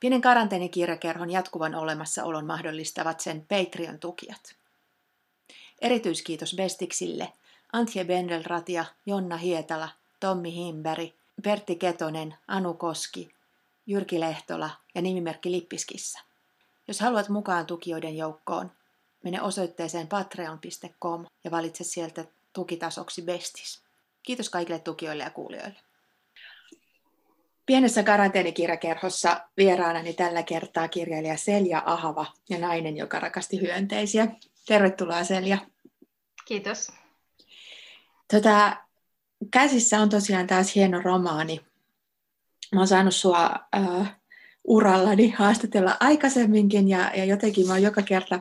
Pienen karanteenikirjakerhon jatkuvan olemassaolon mahdollistavat sen Patreon-tukijat. Erityiskiitos Bestiksille, Antje Bendelratia, Jonna Hietala, Tommi Himberg, Pertti Ketonen, Anu Koski, Jyrki Lehtola ja nimimerkki Lippiskissa. Jos haluat mukaan tukijoiden joukkoon, mene osoitteeseen patreon.com ja valitse sieltä tukitasoksi Bestis. Kiitos kaikille tukijoille ja kuulijoille. Pienessä karanteenikirjakerhossa vieraanani tällä kertaa kirjailija Selja Ahava ja nainen, joka rakasti hyönteisiä. Tervetuloa Selja. Kiitos. Tota, käsissä on tosiaan taas hieno romaani. Mä oon saanut sua äh, urallani haastatella aikaisemminkin ja, ja jotenkin mä oon joka kerta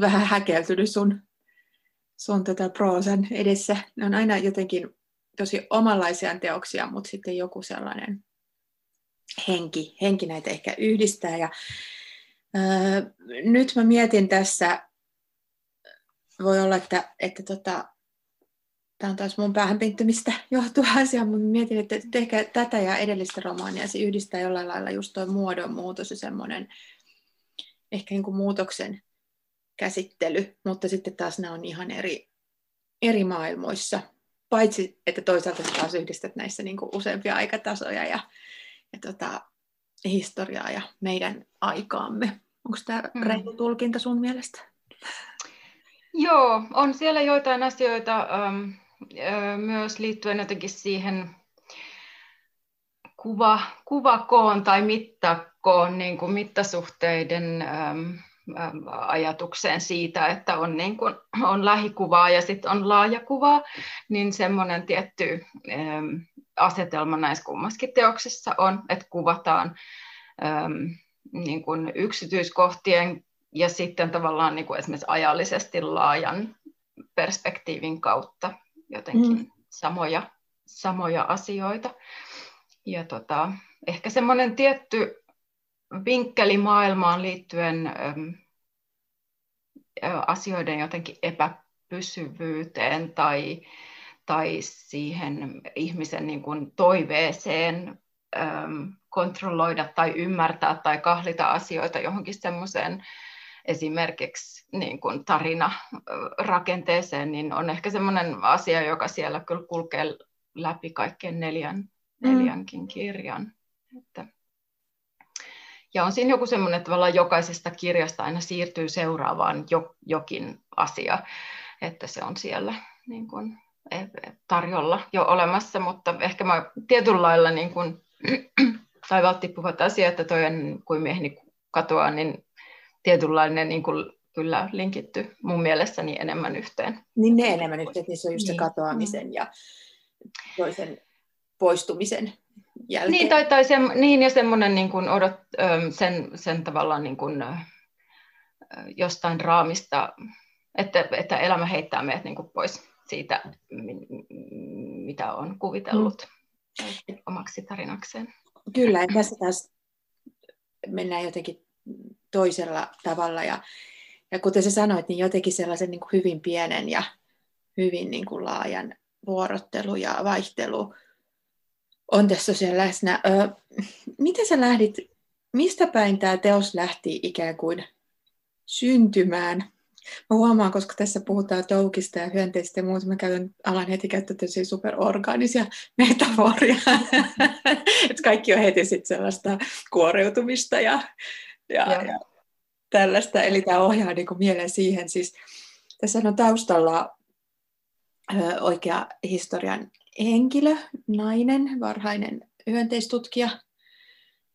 vähän häkeltynyt sun, sun tota proosan edessä. Ne on aina jotenkin tosi omanlaisia teoksia, mutta sitten joku sellainen henki, henki näitä ehkä yhdistää. Ja, ää, nyt mä mietin tässä, voi olla, että, että tota, tämä on taas mun päähän pinttymistä johtuva asia, mutta mietin, että ehkä tätä ja edellistä romaania se yhdistää jollain lailla just tuo muodonmuutos ja semmoinen ehkä niin kuin muutoksen käsittely, mutta sitten taas nämä on ihan eri, eri maailmoissa. Paitsi, että toisaalta taas yhdistät näissä niin kuin useampia aikatasoja ja, ja tota, historiaa ja meidän aikaamme. Onko tämä mm. reilu tulkinta sun mielestä? Joo, on siellä joitain asioita ähm, äh, myös liittyen jotenkin siihen kuva, kuvakoon tai mittakoon, niin kuin mittasuhteiden ähm, ajatukseen siitä, että on, niin kuin, on lähikuvaa ja sitten on laajakuvaa, niin semmoinen tietty asetelma näissä kummassakin teoksissa on, että kuvataan niin kuin yksityiskohtien ja sitten tavallaan niin kuin esimerkiksi ajallisesti laajan perspektiivin kautta jotenkin mm. samoja, samoja asioita. Ja tota, ehkä semmoinen tietty vinkkeli maailmaan liittyen asioiden jotenkin epäpysyvyyteen tai, tai siihen ihmisen niin kuin toiveeseen kontrolloida tai ymmärtää tai kahlita asioita johonkin semmoiseen esimerkiksi niin kuin tarinarakenteeseen, niin on ehkä semmoinen asia, joka siellä kyllä kulkee läpi kaikkien neljän, mm. neljänkin kirjan. Että ja on siinä joku semmoinen, että tavallaan jokaisesta kirjasta aina siirtyy seuraavaan jo, jokin asia, että se on siellä niin kuin e, tarjolla jo olemassa, mutta ehkä mä tietyllä lailla, niin kuin, tai Valtti puhuvat asia, että toi on kuin mieheni katoaa, niin tietynlainen niin kuin kyllä linkitty mun mielestäni enemmän yhteen. Niin ne enemmän yhteen, niin se on just niin. se katoamisen ja toisen poistumisen jälkeen. Niin, tai, tai se, niin ja semmoinen niin kuin odot, sen, sen tavallaan niin kuin, jostain raamista, että, että elämä heittää meidät niin kuin pois siitä, mitä on kuvitellut mm. omaksi tarinakseen. Kyllä, ja tässä taas mennään jotenkin toisella tavalla. Ja, ja kuten sä sanoit, niin jotenkin sellaisen niin kuin hyvin pienen ja hyvin niin kuin laajan vuorottelu ja vaihtelu on tässä siellä läsnä. Ö, miten sä lähdit, mistä päin tämä teos lähti ikään kuin syntymään? Mä huomaan, koska tässä puhutaan toukista ja hyönteistä ja muuta, mä käytän, alan heti käyttää tosi superorgaanisia metaforia. että kaikki on heti sit sellaista kuoriutumista ja, ja, ja. ja tällaista. Eli tämä ohjaa niin mieleen siihen. Siis, tässä on taustalla ö, oikea historian henkilö, nainen, varhainen hyönteistutkija.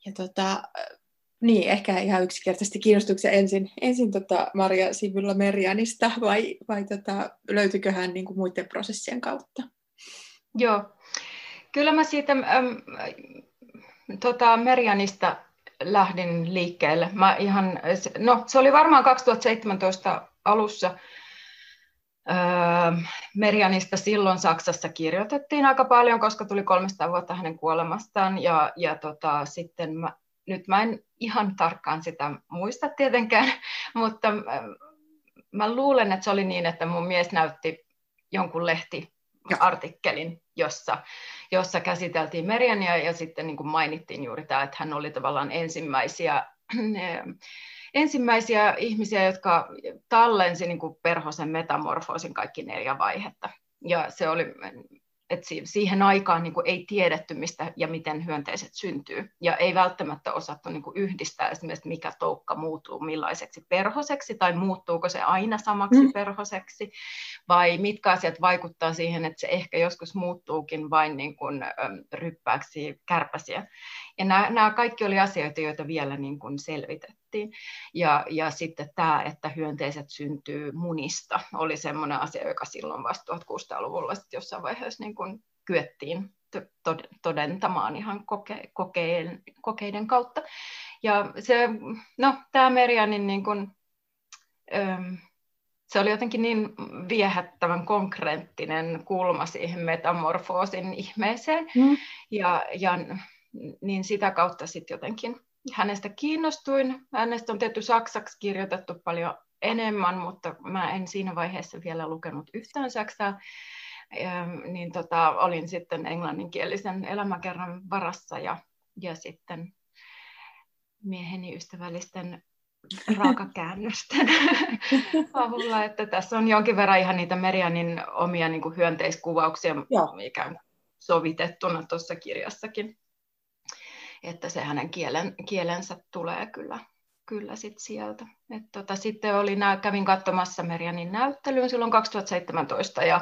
Ja tota, niin, ehkä ihan yksinkertaisesti kiinnostuksen ensin, ensin tota Maria Sivyllä Merianista vai, vai tota, löytyykö hän niin kuin muiden prosessien kautta? Joo, kyllä mä siitä äm, tota Merianista lähdin liikkeelle. Mä ihan, no, se oli varmaan 2017 alussa, Merianista silloin Saksassa kirjoitettiin aika paljon, koska tuli 300 vuotta hänen kuolemastaan. Ja, ja tota, sitten mä, nyt mä en ihan tarkkaan sitä muista tietenkään, mutta mä luulen, että se oli niin, että mun mies näytti jonkun lehtiartikkelin jossa, jossa käsiteltiin Meriania ja sitten niin kuin mainittiin juuri tämä, että hän oli tavallaan ensimmäisiä ensimmäisiä ihmisiä, jotka tallensi niin kuin perhosen metamorfoosin kaikki neljä vaihetta. Ja se oli että siihen aikaan niin kuin ei tiedetty, mistä ja miten hyönteiset syntyy. Ja ei välttämättä osattu niin kuin yhdistää esimerkiksi, mikä toukka muuttuu millaiseksi perhoseksi, tai muuttuuko se aina samaksi mm. perhoseksi, vai mitkä asiat vaikuttaa siihen, että se ehkä joskus muuttuukin vain niin kuin, ryppääksi kärpäsiä. Ja nämä, nämä kaikki oli asioita, joita vielä niin kuin selvitettiin. Ja, ja sitten tämä, että hyönteiset syntyy munista, oli semmoinen asia, joka silloin vasta 1600-luvulla jossain vaiheessa niin kuin kyettiin todentamaan ihan koke, kokeiden, kokeiden kautta. Ja se, no, tämä Merianin niin kuin, se oli jotenkin niin viehättävän konkreettinen kulma siihen metamorfoosin ihmeeseen. Mm. Ja, ja niin sitä kautta sitten jotenkin hänestä kiinnostuin. Hänestä on tehty saksaksi kirjoitettu paljon enemmän, mutta mä en siinä vaiheessa vielä lukenut yhtään saksaa. Ja, niin tota, olin sitten englanninkielisen elämäkerran varassa ja, ja sitten mieheni ystävällisten raakakäännösten avulla, että tässä on jonkin verran ihan niitä Merianin omia niin kuin hyönteiskuvauksia Joo. ikään sovitettuna tuossa kirjassakin että se hänen kielen, kielensä tulee kyllä, kyllä sit sieltä. Et tota, sitten oli, kävin katsomassa Merjanin näyttelyyn silloin 2017 ja,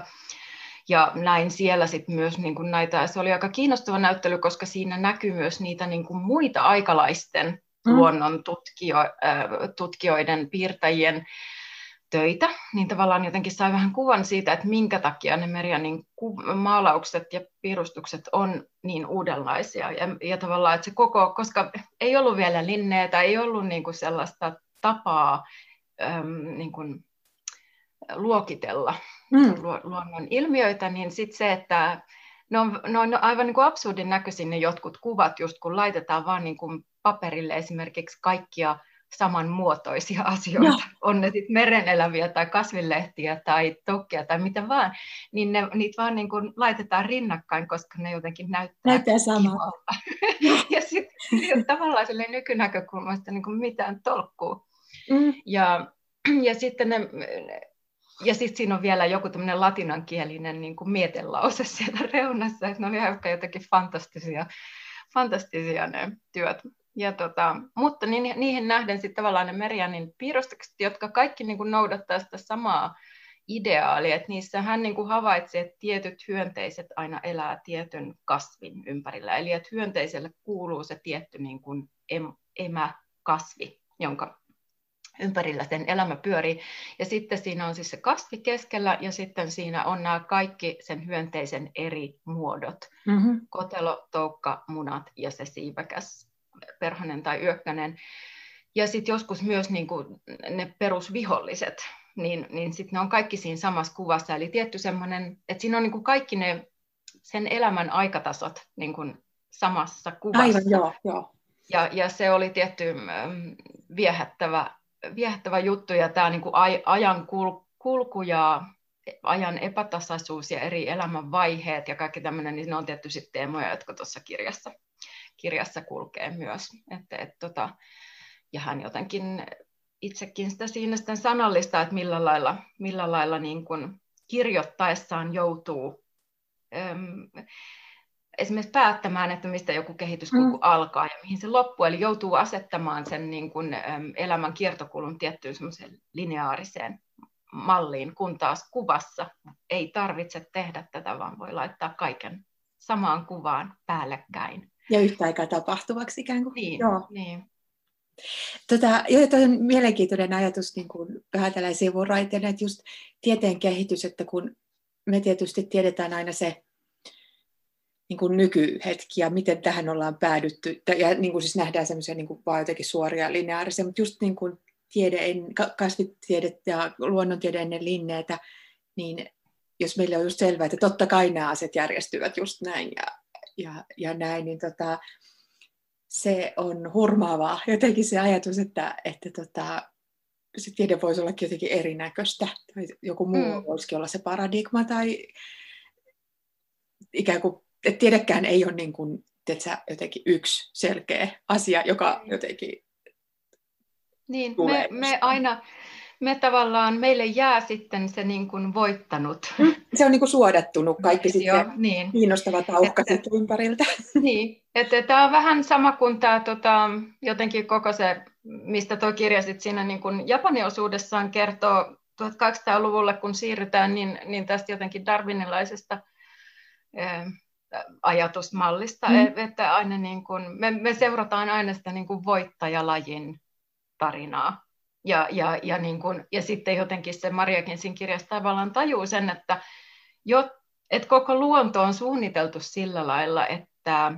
ja näin siellä sit myös niin kuin näitä, se oli aika kiinnostava näyttely, koska siinä näkyy myös niitä niin kuin muita aikalaisten mm. luonnon tutkio, äh, tutkijoiden, piirtäjien töitä, niin tavallaan jotenkin sai vähän kuvan siitä, että minkä takia ne Merianin maalaukset ja piirustukset on niin uudenlaisia. Ja, ja tavallaan, että se koko, koska ei ollut vielä linneitä, ei ollut niin kuin sellaista tapaa äm, niin kuin luokitella mm. luonnon ilmiöitä, niin sitten se, että ne on, ne on aivan niin kuin absurdin näköisin ne jotkut kuvat, just kun laitetaan vaan niin kuin paperille esimerkiksi kaikkia samanmuotoisia asioita, Joo. on ne sitten mereneläviä tai kasvilehtiä tai tokkia tai mitä vaan, niin ne, niitä vaan niin kuin laitetaan rinnakkain, koska ne jotenkin näyttää, näyttää samalta. ja sitten tavallaan sille nykynäkökulmasta niin mitään tolkkuu. Mm. Ja, ja sitten ne, ja sitten siinä on vielä joku tämmöinen latinankielinen niin kuin mietelause sieltä reunassa, että ne on ihan jotenkin fantastisia, fantastisia ne työt ja tota, mutta niin, niihin nähden sitten tavallaan ne Merianin piirustukset, jotka kaikki niin kuin noudattaa sitä samaa ideaalia, että niissä hän niin kuin havaitsi, että tietyt hyönteiset aina elää tietyn kasvin ympärillä, eli että hyönteiselle kuuluu se tietty niin kuin em, emäkasvi, jonka ympärillä sen elämä pyörii. Ja sitten siinä on siis se kasvi keskellä ja sitten siinä on nämä kaikki sen hyönteisen eri muodot. Mm-hmm. Kotelo, toukka, munat ja se siiväkäs perhonen tai yökkänen. Ja sitten joskus myös niin kuin ne perusviholliset, niin, niin sitten ne on kaikki siinä samassa kuvassa. Eli tietty semmoinen, että siinä on niin kuin kaikki ne sen elämän aikatasot niin kuin samassa kuvassa. Aivan, joo, joo. Ja, ja se oli tietty viehättävä, viehättävä juttu, ja tämä niin kuin ajan kulku ja ajan epätasaisuus ja eri elämän vaiheet ja kaikki tämmöinen, niin ne on tietty sitten teemoja, jotka tuossa kirjassa kirjassa kulkee myös. Että, et, tota, ja hän jotenkin itsekin sitä siinä sitten sanallista, että millä lailla, millä lailla niin kuin kirjoittaessaan joutuu äm, esimerkiksi päättämään, että mistä joku kehityskulku mm. alkaa ja mihin se loppuu, eli joutuu asettamaan sen niin kuin, äm, elämän kiertokulun tiettyyn lineaariseen malliin, kun taas kuvassa ei tarvitse tehdä tätä, vaan voi laittaa kaiken samaan kuvaan päällekkäin ja yhtä aikaa tapahtuvaksi ikään kuin. Niin, Joo. niin. Tota, joo, toi on mielenkiintoinen ajatus niin kuin vähän tällä sivuraiteena, että just tieteen kehitys, että kun me tietysti tiedetään aina se niin kuin nykyhetki ja miten tähän ollaan päädytty, ja niin kuin siis nähdään semmoisia niin kuin vaan jotenkin suoria lineaarisia, mutta just niin kuin tiede, kasvitiede ja luonnontiede ennen linneitä, niin jos meillä on just selvää, että totta kai nämä asiat järjestyvät just näin, ja ja, ja näin, niin tota, se on hurmaavaa. Jotenkin se ajatus, että, että tota, se tiede voisi olla jotenkin erinäköistä, tai joku muu mm. voisikin olla se paradigma, tai, ikään kuin, että tiedekään ei ole niin kuin, tiedätkö, jotenkin yksi selkeä asia, joka jotenkin niin, me, me aina, me tavallaan, meille jää sitten se niin kuin voittanut. Se on niin kuin suodattunut kaikki sitten jo, niin. kiinnostava taukka että, ympäriltä. Niin, että tämä on vähän sama kuin tämä tota, jotenkin koko se, mistä tuo kirja sitten siinä niin kuin Japanin osuudessaan kertoo 1800-luvulle, kun siirrytään, niin, niin tästä jotenkin darwinilaisesta ää, ajatusmallista, mm. että aina niin kuin, me, me seurataan aina sitä niin kuin voittajalajin tarinaa. Ja, ja, ja, niin kuin, ja sitten jotenkin se Maria Kinsin kirjasta tavallaan tajuu sen, että, jo, että koko luonto on suunniteltu sillä lailla, että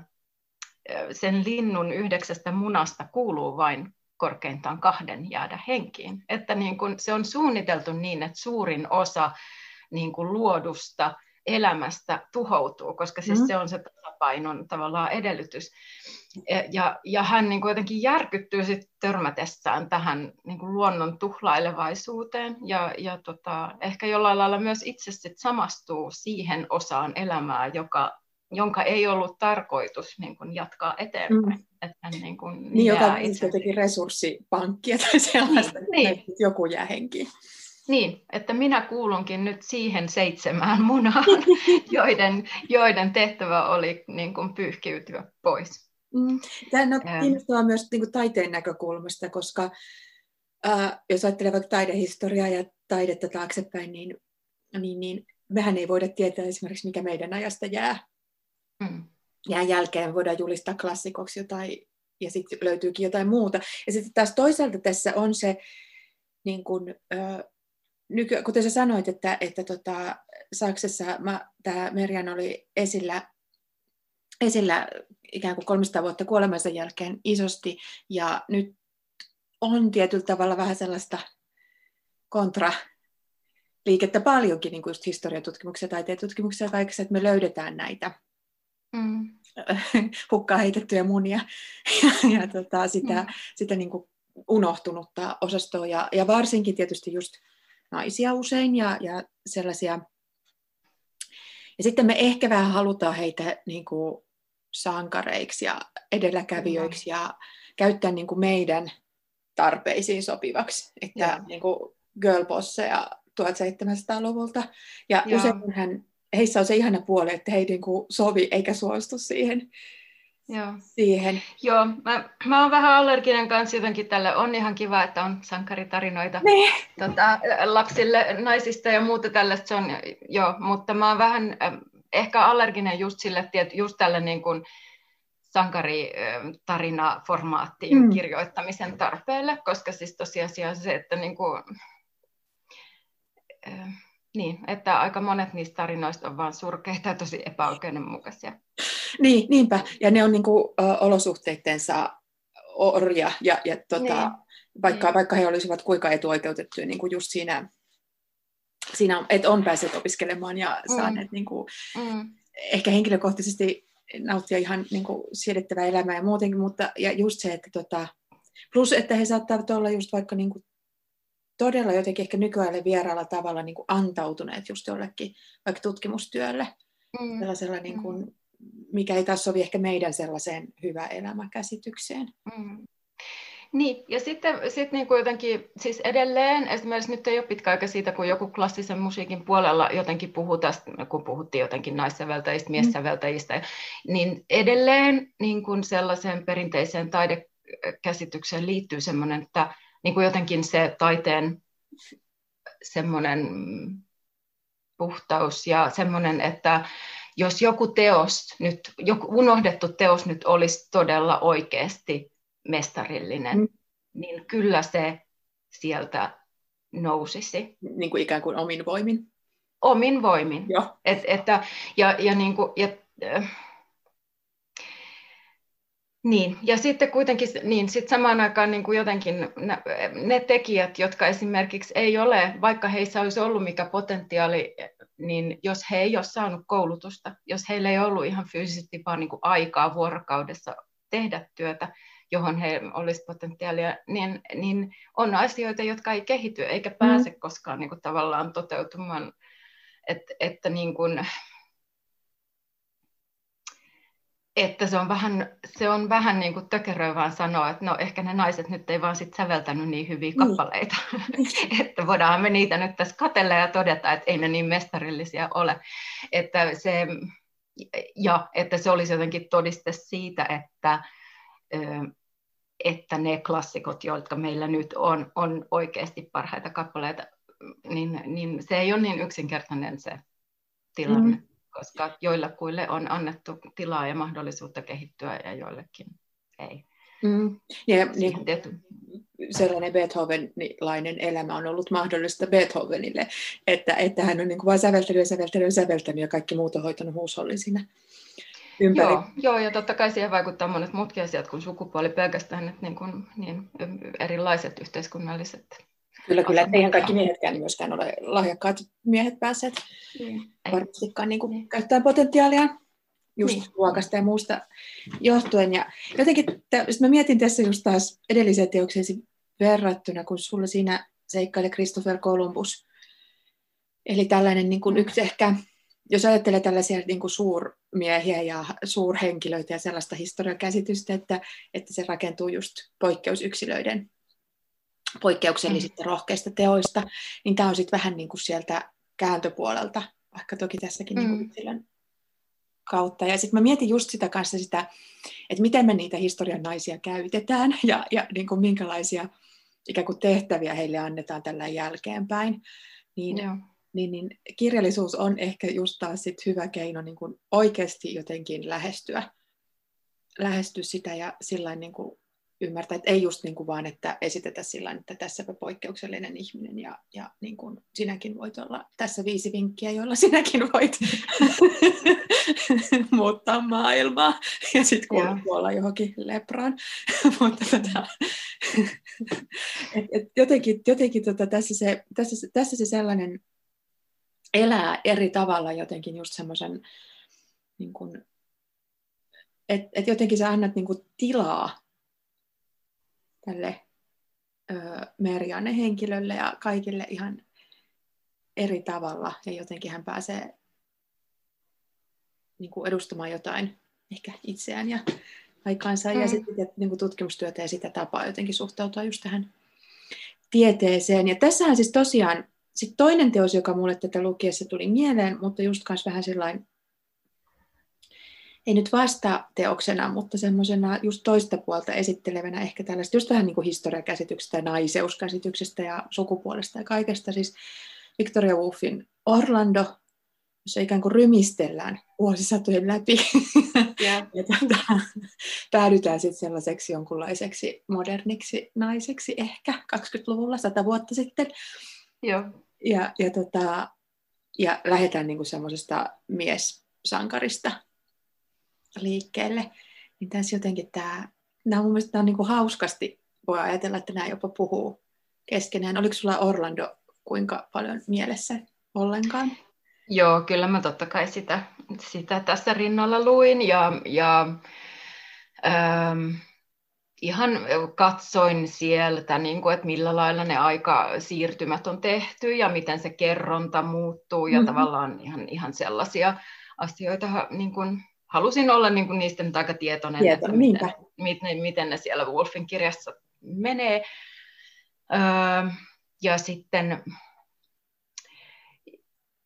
sen linnun yhdeksästä munasta kuuluu vain korkeintaan kahden jäädä henkiin. Että niin kuin se on suunniteltu niin, että suurin osa niin kuin luodusta elämästä tuhoutuu, koska siis mm. se on se tasapainon tavallaan edellytys. Ja, ja hän niin kuin jotenkin järkyttyy sit törmätessään tähän niin kuin luonnon tuhlailevaisuuteen ja, ja tota, ehkä jollain lailla myös itse sit samastuu siihen osaan elämää, joka, jonka ei ollut tarkoitus niin kuin jatkaa eteenpäin. Mm. Että hän niin, kuin niin joka itse... jotenkin resurssipankkia tai sellaista, niin, että niin. joku jää henkiin. Niin, että minä kuulunkin nyt siihen seitsemään munaan, joiden, joiden tehtävä oli niin kuin pyyhkiytyä pois. Mm. Tämä on kiinnostavaa myös niin kuin taiteen näkökulmasta, koska äh, jos ajattelee vaikka taidehistoriaa ja taidetta taaksepäin, niin, niin, niin mehän ei voida tietää esimerkiksi, mikä meidän ajasta jää. Mm. Jää jälkeen voidaan julistaa klassikoksi jotain, ja sitten löytyykin jotain muuta. Ja sitten taas toisaalta tässä on se, niin kuin, äh, nyky, kuten sä sanoit, että, että tota, Saksassa tämä Merjan oli esillä, esillä ikään kuin 300 vuotta kuolemansa jälkeen isosti, ja nyt on tietyllä tavalla vähän sellaista kontra liikettä paljonkin, niin kuin just historiatutkimuksia, taiteen tutkimuksia ja kaikessa, että me löydetään näitä mm. hukkaa heitettyjä munia ja, ja tota, sitä, mm. sitä niin kuin unohtunutta osastoa. Ja, ja varsinkin tietysti just naisia usein ja, ja sellaisia. Ja sitten me ehkä vähän halutaan heitä niin kuin sankareiksi ja edelläkävijöiksi ja käyttää niin kuin meidän tarpeisiin sopivaksi. Että ja. niin kuin girlbosseja 1700-luvulta. Ja Joo. useinhan heissä on se ihana puoli, että he ei niin kuin sovi eikä suostu siihen Joo. siihen. Joo, mä, mä oon vähän allerginen kanssa jotenkin tälle. On ihan kiva, että on sankaritarinoita ne. tota, lapsille, naisista ja muuta tällaista. Se on, joo, mutta mä oon vähän äh, ehkä allerginen just sille, että just tälle niin kuin sankaritariinaformaattiin mm. kirjoittamisen tarpeelle, koska siis tosiasia se, että niin kuin, äh, niin, että aika monet niistä tarinoista on vain surkeita ja tosi epäoikeudenmukaisia. Niin, niinpä. Ja ne on niin kuin, ö, olosuhteittensa orja, ja, ja tota, niin. vaikka, niin. vaikka he olisivat kuinka etuoikeutettuja niin kuin just siinä, siinä, että on päässeet opiskelemaan ja mm. saaneet niin kuin, mm. ehkä henkilökohtaisesti nauttia ihan niin kuin, siedettävää elämää ja muutenkin, mutta ja just se, että tota, plus, että he saattavat olla just vaikka niin kuin, todella jotenkin ehkä nykyajalle vieraalla tavalla niin kuin antautuneet just jollekin vaikka tutkimustyölle. Mm. Sellaisella, niin kuin, mm. mikä ei taas sovi ehkä meidän sellaiseen hyvä elämäkäsitykseen. Mm. Niin, ja sitten sit niin kuin jotenkin, siis edelleen, esimerkiksi nyt ei ole pitkä aika siitä, kun joku klassisen musiikin puolella jotenkin puhuu tästä, kun puhuttiin jotenkin naissäveltäjistä, mm. miessäveltäjistä, niin edelleen niin kuin sellaiseen perinteiseen taidekäsitykseen liittyy semmoinen, että niin kuin jotenkin se taiteen semmoinen puhtaus ja semmoinen, että jos joku teos, nyt, joku unohdettu teos nyt olisi todella oikeasti mestarillinen, mm. niin kyllä se sieltä nousisi. Niin kuin ikään kuin omin voimin? Omin voimin. Joo. Et, että, ja, ja, niin kuin, ja, äh, niin, ja sitten kuitenkin niin, sit samaan aikaan niin kuin jotenkin ne, ne tekijät, jotka esimerkiksi ei ole, vaikka heissä olisi ollut mikä potentiaali, niin jos he ei ole saanut koulutusta, jos heillä ei ollut ihan fyysisesti vaan niin kuin aikaa vuorokaudessa tehdä työtä, johon he olisi potentiaalia, niin, niin on asioita, jotka ei kehity eikä mm. pääse mm. koskaan niin kuin tavallaan toteutumaan. Et, että niin kuin, että se on vähän, se on vähän niin kuin tökeröivään sanoa, että no ehkä ne naiset nyt ei vaan sit säveltänyt niin hyviä niin. kappaleita, mm. että voidaan me niitä nyt tässä katella ja todeta, että ei ne niin mestarillisia ole. Että se, ja että se olisi jotenkin todiste siitä, että, että ne klassikot, jotka meillä nyt on, on oikeasti parhaita kappaleita, niin, niin se ei ole niin yksinkertainen se tilanne. Mm koska joillekuille on annettu tilaa ja mahdollisuutta kehittyä ja joillekin ei. Mm. Ja niin, sellainen Beethovenilainen elämä on ollut mahdollista Beethovenille, että, että hän on niin kuin vain säveltänyt ja säveltänyt ja säveltänyt ja kaikki muut on hoitanut huushollin siinä ympäri. Joo, joo, ja totta kai siihen vaikuttaa monet muutkin asiat kuin sukupuoli, pelkästään että niin, kuin, niin erilaiset yhteiskunnalliset Kyllä, kyllä. Eihän kaikki miehetkään myöskään ole lahjakkaat miehet päässeet niin. varmastikaan niin kuin, niin. käyttää potentiaalia just niin. ruokasta ja muusta johtuen. Ja jotenkin, mä mietin tässä just taas edelliseen teokseesi verrattuna, kun sulla siinä seikkaili Christopher Columbus. Eli tällainen niin kuin yksi ehkä, jos ajattelee tällaisia niin kuin suurmiehiä ja suurhenkilöitä ja sellaista historiakäsitystä, että, että se rakentuu just poikkeusyksilöiden poikkeuksellisista mm. rohkeista teoista, niin tämä on sitten vähän niin kuin sieltä kääntöpuolelta, vaikka toki tässäkin mm. niin kuin yksilön kautta. Ja sitten mä mietin just sitä kanssa sitä, että miten me niitä historian naisia käytetään ja, ja niin kuin minkälaisia ikään kuin tehtäviä heille annetaan tällä jälkeenpäin. Niin, niin, niin kirjallisuus on ehkä just taas sit hyvä keino niin kuin oikeasti jotenkin lähestyä, lähestyä sitä ja sillä niin kuin ymmärtää, että ei just niin kuin vaan, että esitetä sillä että tässäpä poikkeuksellinen ihminen ja, ja niin kuin sinäkin voit olla tässä viisi vinkkiä, joilla sinäkin voit muuttaa maailmaa ja sitten kuolla johonkin lepraan. Mutta tota, et, et jotenkin, jotenkin tota, tässä, se, tässä, tässä se sellainen elää eri tavalla jotenkin just semmoisen niin että et jotenkin sä annat niin kuin tilaa tälle Merjanne henkilölle ja kaikille ihan eri tavalla ja jotenkin hän pääsee niin kuin edustamaan jotain ehkä itseään ja aikaansa mm. ja sitten niin kuin tutkimustyötä ja sitä tapaa jotenkin suhtautua just tähän tieteeseen. Ja tässähän siis tosiaan sit toinen teos, joka mulle tätä lukiessa tuli mieleen, mutta just myös vähän sellainen ei nyt vasta teoksena, mutta semmoisena just toista puolta esittelevänä ehkä tällaista just vähän niin kuin historiakäsityksestä ja naiseuskäsityksestä ja sukupuolesta ja kaikesta. Siis Victoria Woolfin Orlando, jossa ikään kuin rymistellään vuosisatojen läpi. Yeah. ja tuota, päädytään sitten sellaiseksi jonkunlaiseksi moderniksi naiseksi ehkä 20-luvulla, sata vuotta sitten. Joo. Ja, ja, tota, ja lähdetään niin semmoisesta mies-sankarista liikkeelle, niin tässä jotenkin tämä, nämä mun mielestä nämä on niin kuin hauskasti, voi ajatella, että nämä jopa puhuu keskenään. Oliko sulla Orlando kuinka paljon mielessä ollenkaan? Joo, kyllä mä totta kai sitä, sitä tässä rinnalla luin ja, ja ähm, ihan katsoin sieltä, niin kuin, että millä lailla ne aikasiirtymät on tehty ja miten se kerronta muuttuu ja mm-hmm. tavallaan ihan, ihan sellaisia asioita niin kuin halusin olla niin kuin niistä nyt aika tietoinen, Tieto, että miten, miten, miten ne siellä Wolfin kirjassa menee. Öö, ja sitten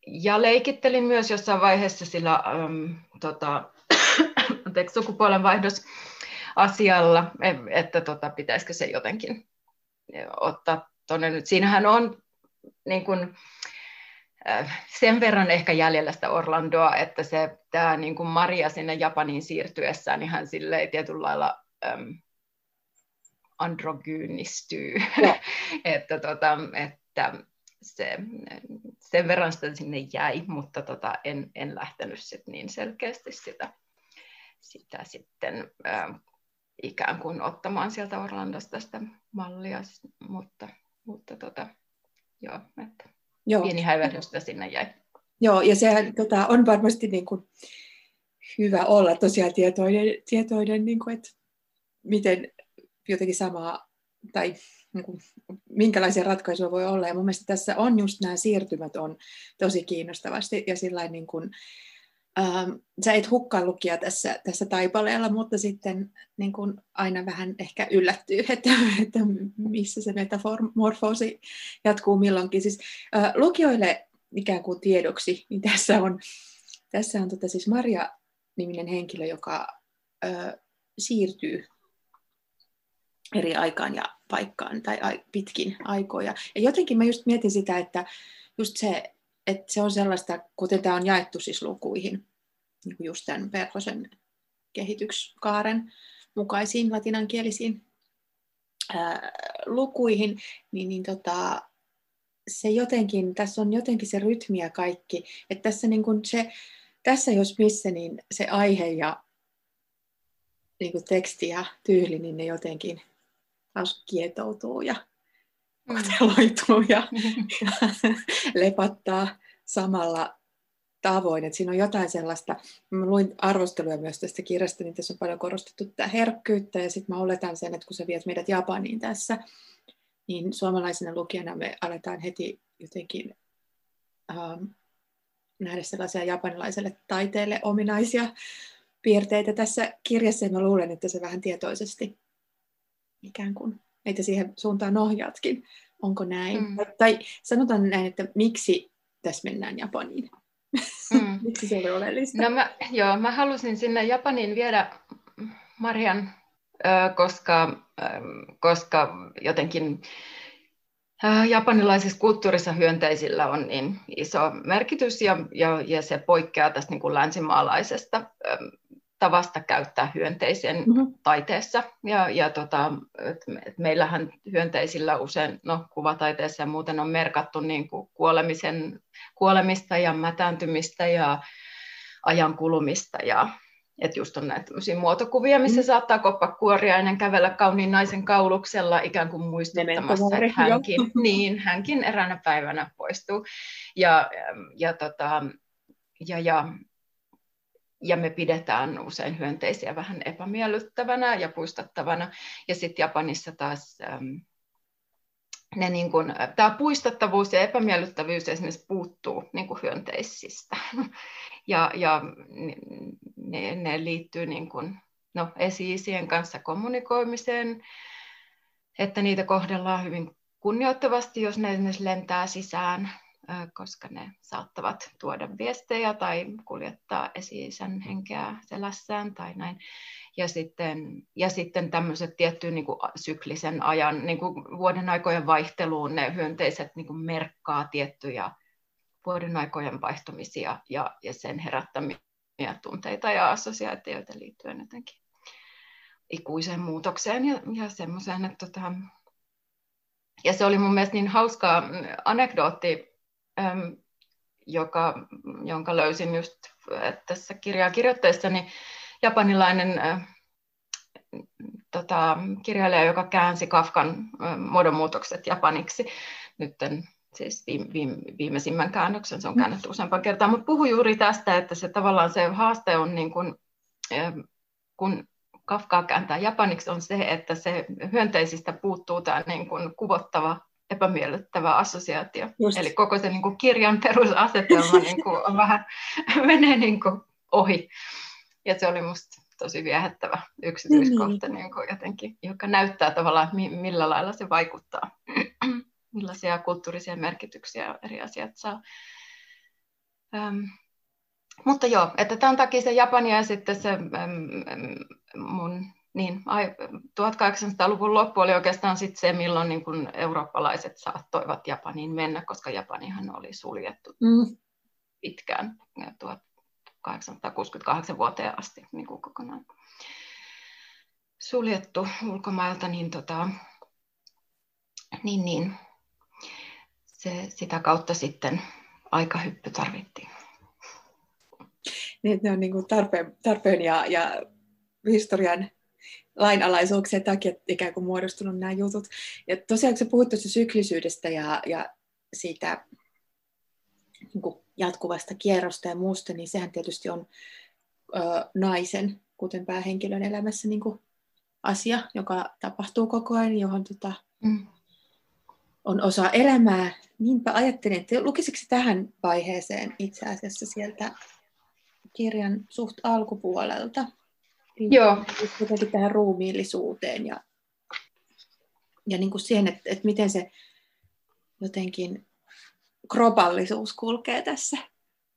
ja leikittelin myös jossain vaiheessa sillä ähm, tota, sukupuolen asialla, e, että tota, pitäisikö se jotenkin ottaa tuonne nyt. Siinähän on niin kuin, Äh, sen verran ehkä jäljellä sitä Orlandoa, että se tämä niin kuin Maria sinne Japaniin siirtyessään niin hän silleen tietyllä lailla äm, androgyynistyy, että, tota, että se, sen verran sitä sinne jäi, mutta tota, en, en lähtenyt sit niin selkeästi sitä, sitä sitten ää, ikään kuin ottamaan sieltä Orlandosta sitä mallia, mutta, mutta tota, joo, että Joo. pieni häivähdys sinne jäi. Joo, ja se tota, on varmasti niin kuin, hyvä olla tosiaan tietoinen, tietoinen niin kuin, että miten jotenkin samaa, tai niin kuin, minkälaisia ratkaisuja voi olla. Ja mun mielestä tässä on just nämä siirtymät on tosi kiinnostavasti, ja sillain niin kuin, ähm, sä et hukkaa lukija tässä, tässä taipaleella, mutta sitten niin kun aina vähän ehkä yllättyy, että, että missä se metamorfoosi jatkuu milloinkin. Siis, äh, lukijoille ikään kuin tiedoksi, niin tässä on, tässä on tota, siis Maria-niminen henkilö, joka äh, siirtyy eri aikaan ja paikkaan tai pitkin aikoja. Ja jotenkin mä just mietin sitä, että just se, että se on sellaista, kuten tämä on jaettu siis lukuihin, niin just tämän Perhosen kehityskaaren mukaisiin latinankielisiin ää, lukuihin, niin, niin tota, se jotenkin, tässä on jotenkin se rytmi ja kaikki, että tässä, niin kuin se, tässä jos missä, niin se aihe ja niin kuin teksti ja tyyli, niin ne jotenkin taas kietoutuu ja. Koteloituu ja, ja lepattaa samalla tavoin. Et siinä on jotain sellaista, mä luin arvosteluja myös tästä kirjasta, niin tässä on paljon korostettu tätä herkkyyttä. Ja sitten mä oletan sen, että kun sä viet meidät Japaniin tässä, niin suomalaisena lukijana me aletaan heti jotenkin ähm, nähdä sellaisia japanilaiselle taiteelle ominaisia piirteitä tässä kirjassa. Ja mä luulen, että se vähän tietoisesti ikään kuin meitä siihen suuntaan ohjaatkin. Onko näin? Mm. Tai sanotaan näin, että miksi tässä mennään Japaniin? Mm. miksi se oli oleellista? No mä, joo, mä halusin sinne Japaniin viedä Marian, koska, koska jotenkin japanilaisessa kulttuurissa hyönteisillä on niin iso merkitys ja, ja, ja se poikkeaa tästä niin kuin länsimaalaisesta tavasta käyttää hyönteisen mm-hmm. taiteessa. Ja, ja tota, et, et meillähän hyönteisillä usein no, kuvataiteessa ja muuten on merkattu niin kuin kuolemisen, kuolemista ja mätääntymistä ja ajan kulumista ja että just on näitä muotokuvia, missä mm. saattaa koppakuoriainen kävellä kauniin naisen kauluksella ikään kuin muistuttamassa, että hänkin, niin, hänkin eräänä päivänä poistuu. Ja, ja, tota, ja, ja ja me pidetään usein hyönteisiä vähän epämiellyttävänä ja puistattavana. Ja sitten Japanissa taas niin tämä puistattavuus ja epämiellyttävyys esimerkiksi puuttuu niin kuin hyönteisistä. ja ja ne, ne liittyy niin kun, no, esi-isien kanssa kommunikoimiseen, että niitä kohdellaan hyvin kunnioittavasti, jos ne esimerkiksi lentää sisään koska ne saattavat tuoda viestejä tai kuljettaa esi henkeä selässään tai näin. Ja sitten, ja sitten tämmöiset tiettyyn niin kuin syklisen ajan, niin kuin vuoden aikojen vaihteluun ne hyönteiset niin kuin merkkaa tiettyjä vuoden aikojen vaihtumisia ja, ja sen herättämiä tunteita ja assosiaatioita liittyen jotenkin ikuiseen muutokseen ja, ja semmoiseen, että tota, ja se oli mun mielestä niin hauska anekdootti joka, jonka löysin just tässä kirjaa kirjoittaessani, japanilainen äh, tota, kirjailija, joka käänsi Kafkan äh, muodonmuutokset japaniksi. Nytten siis viime, viime, viimeisimmän käännöksen, se on käännetty useampaan kertaan, mutta puhu juuri tästä, että se tavallaan se haaste on, niin kun, kun Kafkaa kääntää japaniksi, on se, että se hyönteisistä puuttuu tämä niin kuvottava epämiellyttävä assosiaatio. Just. Eli koko se niin kuin kirjan perusasetelma niin kuin on vähän menee niin kuin ohi. Ja se oli musta tosi viehättävä yksityiskohta, niin. Niin kuin jotenkin, joka näyttää tavallaan, millä lailla se vaikuttaa, millaisia kulttuurisia merkityksiä eri asiat saa. Ähm, mutta joo, että tämän takia se Japania ja sitten se ähm, mun niin, 1800-luvun loppu oli oikeastaan sitten se, milloin niin kun eurooppalaiset saattoivat Japaniin mennä, koska Japanihan oli suljettu mm. pitkään 1868 vuoteen asti niin kuin kokonaan suljettu ulkomailta, niin, tota, niin, niin se, sitä kautta sitten aikahyppy tarvittiin. Niin, ne on niin kuin tarpeen, tarpeen ja, ja historian lainalaisuuksien takia ikään kuin muodostunut nämä jutut. Ja tosiaan, kun sä puhut tuosta syklisyydestä ja, ja siitä niin kuin jatkuvasta kierrosta ja muusta, niin sehän tietysti on ö, naisen, kuten päähenkilön elämässä niin kuin asia, joka tapahtuu koko ajan, johon tota, mm. on osa elämää. Niinpä ajattelin, että lukisitko tähän vaiheeseen itse asiassa sieltä kirjan suht alkupuolelta. Joo. Jotenkin tähän ruumiillisuuteen ja, ja niin kuin siihen, että, että miten se jotenkin kropallisuus kulkee tässä.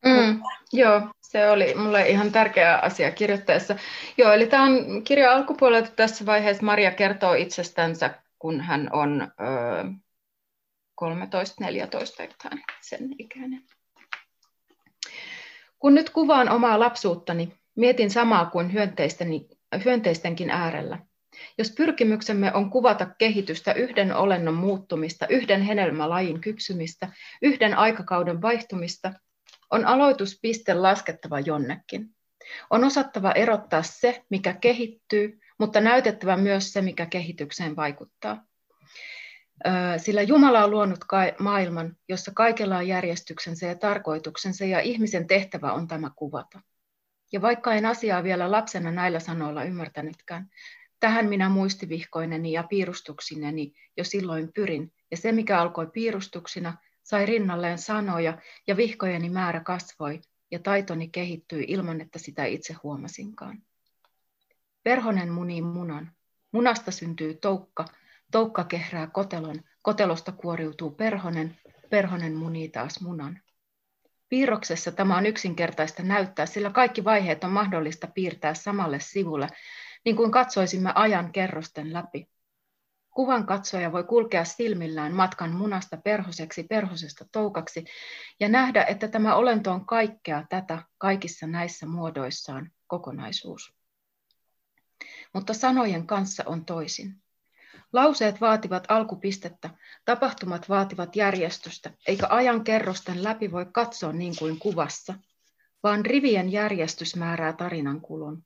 Mm, joo, se oli mulle ihan tärkeä asia kirjoittaessa. Joo, eli tämä on kirja alkupuolelta tässä vaiheessa. Maria kertoo itsestänsä, kun hän on ö, 13-14, jotain sen ikäinen. Kun nyt kuvaan omaa lapsuuttani, mietin samaa kuin hyönteistenkin äärellä. Jos pyrkimyksemme on kuvata kehitystä yhden olennon muuttumista, yhden hedelmälajin kypsymistä, yhden aikakauden vaihtumista, on aloituspiste laskettava jonnekin. On osattava erottaa se, mikä kehittyy, mutta näytettävä myös se, mikä kehitykseen vaikuttaa. Sillä Jumala on luonut maailman, jossa kaikella on järjestyksensä ja tarkoituksensa, ja ihmisen tehtävä on tämä kuvata. Ja vaikka en asiaa vielä lapsena näillä sanoilla ymmärtänytkään, tähän minä muistivihkoineni ja piirustuksineni jo silloin pyrin, ja se, mikä alkoi piirustuksina, sai rinnalleen sanoja, ja vihkojeni määrä kasvoi, ja taitoni kehittyi ilman, että sitä itse huomasinkaan. Perhonen munii munan. Munasta syntyy toukka, toukka kehrää kotelon, kotelosta kuoriutuu perhonen, perhonen munii taas munan. Piirroksessa tämä on yksinkertaista näyttää, sillä kaikki vaiheet on mahdollista piirtää samalle sivulle, niin kuin katsoisimme ajan kerrosten läpi. Kuvan katsoja voi kulkea silmillään matkan munasta perhoseksi, perhosesta toukaksi ja nähdä, että tämä olento on kaikkea tätä kaikissa näissä muodoissaan kokonaisuus. Mutta sanojen kanssa on toisin. Lauseet vaativat alkupistettä, tapahtumat vaativat järjestystä, eikä ajan kerrosten läpi voi katsoa niin kuin kuvassa, vaan rivien järjestys määrää tarinan kulun.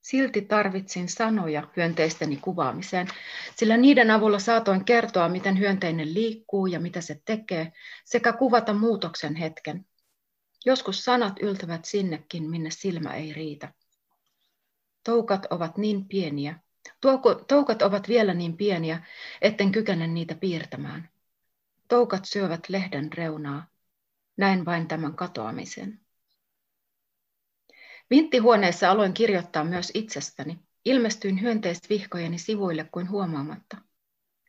Silti tarvitsin sanoja hyönteisteni kuvaamiseen, sillä niiden avulla saatoin kertoa, miten hyönteinen liikkuu ja mitä se tekee, sekä kuvata muutoksen hetken. Joskus sanat yltävät sinnekin, minne silmä ei riitä. Toukat ovat niin pieniä, toukat ovat vielä niin pieniä, etten kykene niitä piirtämään. Toukat syövät lehden reunaa. Näin vain tämän katoamisen. Vinttihuoneessa aloin kirjoittaa myös itsestäni. Ilmestyin hyönteisvihkojeni sivuille kuin huomaamatta.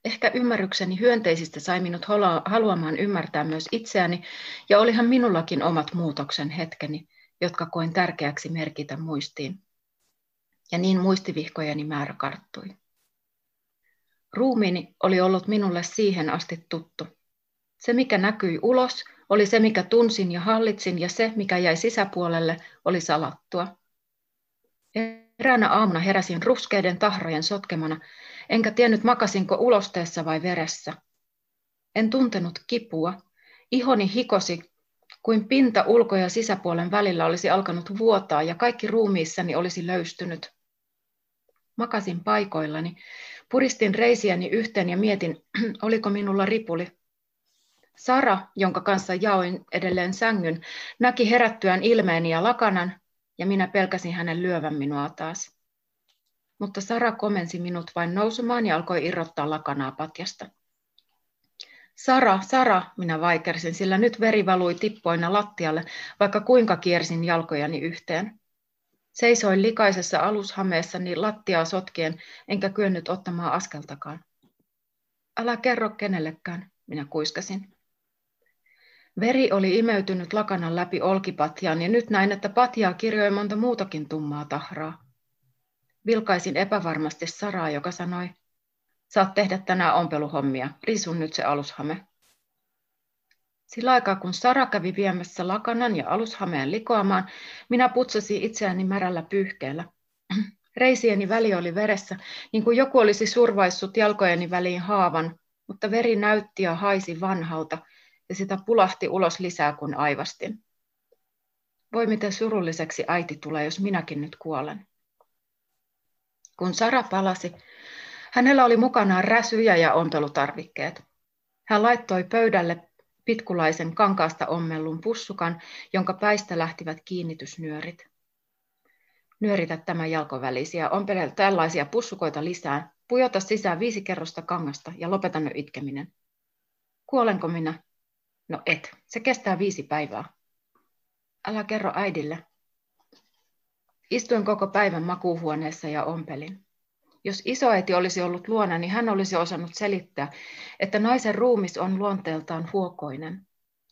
Ehkä ymmärrykseni hyönteisistä sai minut haluamaan ymmärtää myös itseäni, ja olihan minullakin omat muutoksen hetkeni, jotka koin tärkeäksi merkitä muistiin. Ja niin muistivihkojeni määrä karttui. Ruumiini oli ollut minulle siihen asti tuttu. Se, mikä näkyi ulos, oli se, mikä tunsin ja hallitsin, ja se, mikä jäi sisäpuolelle, oli salattua. Eräänä aamuna heräsin ruskeiden tahrojen sotkemana, enkä tiennyt makasinko ulosteessa vai veressä. En tuntenut kipua. Ihoni hikosi, kuin pinta ulko- ja sisäpuolen välillä olisi alkanut vuotaa ja kaikki ruumiissani olisi löystynyt. Makasin paikoillani, puristin reisiäni yhteen ja mietin, oliko minulla ripuli. Sara, jonka kanssa jaoin edelleen sängyn, näki herättyään ilmeeni ja lakanan, ja minä pelkäsin hänen lyövän minua taas. Mutta Sara komensi minut vain nousemaan ja alkoi irrottaa lakanaa patjasta. Sara, Sara, minä vaikersin, sillä nyt veri valui tippoina lattialle, vaikka kuinka kiersin jalkojani yhteen. Seisoin likaisessa alushameessani lattiaa sotkien, enkä kyennyt ottamaan askeltakaan. Älä kerro kenellekään, minä kuiskasin. Veri oli imeytynyt lakanan läpi olkipatjaan ja nyt näin, että patjaa kirjoi monta muutakin tummaa tahraa. Vilkaisin epävarmasti Saraa, joka sanoi, saat tehdä tänään ompeluhommia, risun nyt se alushame. Sillä aikaa kun Sara kävi viemässä lakanan ja alushameen likoamaan, minä putsasin itseäni märällä pyyhkeellä. Reisieni väli oli veressä, niin kuin joku olisi survaissut jalkojeni väliin haavan, mutta veri näytti ja haisi vanhalta, ja sitä pulahti ulos lisää kuin aivastin. Voi miten surulliseksi äiti tulee, jos minäkin nyt kuolen. Kun Sara palasi, hänellä oli mukanaan räsyjä ja ompelutarvikkeet. Hän laittoi pöydälle pitkulaisen kankaasta ommellun pussukan, jonka päistä lähtivät kiinnitysnyörit. Nyöritä tämä jalkovälisi ja ompele tällaisia pussukoita lisää. Pujota sisään viisi kerrosta kangasta ja lopeta nyt itkeminen. Kuolenko minä? No et, se kestää viisi päivää. Älä kerro äidille. Istuin koko päivän makuuhuoneessa ja ompelin. Jos isoäiti olisi ollut luona, niin hän olisi osannut selittää, että naisen ruumis on luonteeltaan huokoinen.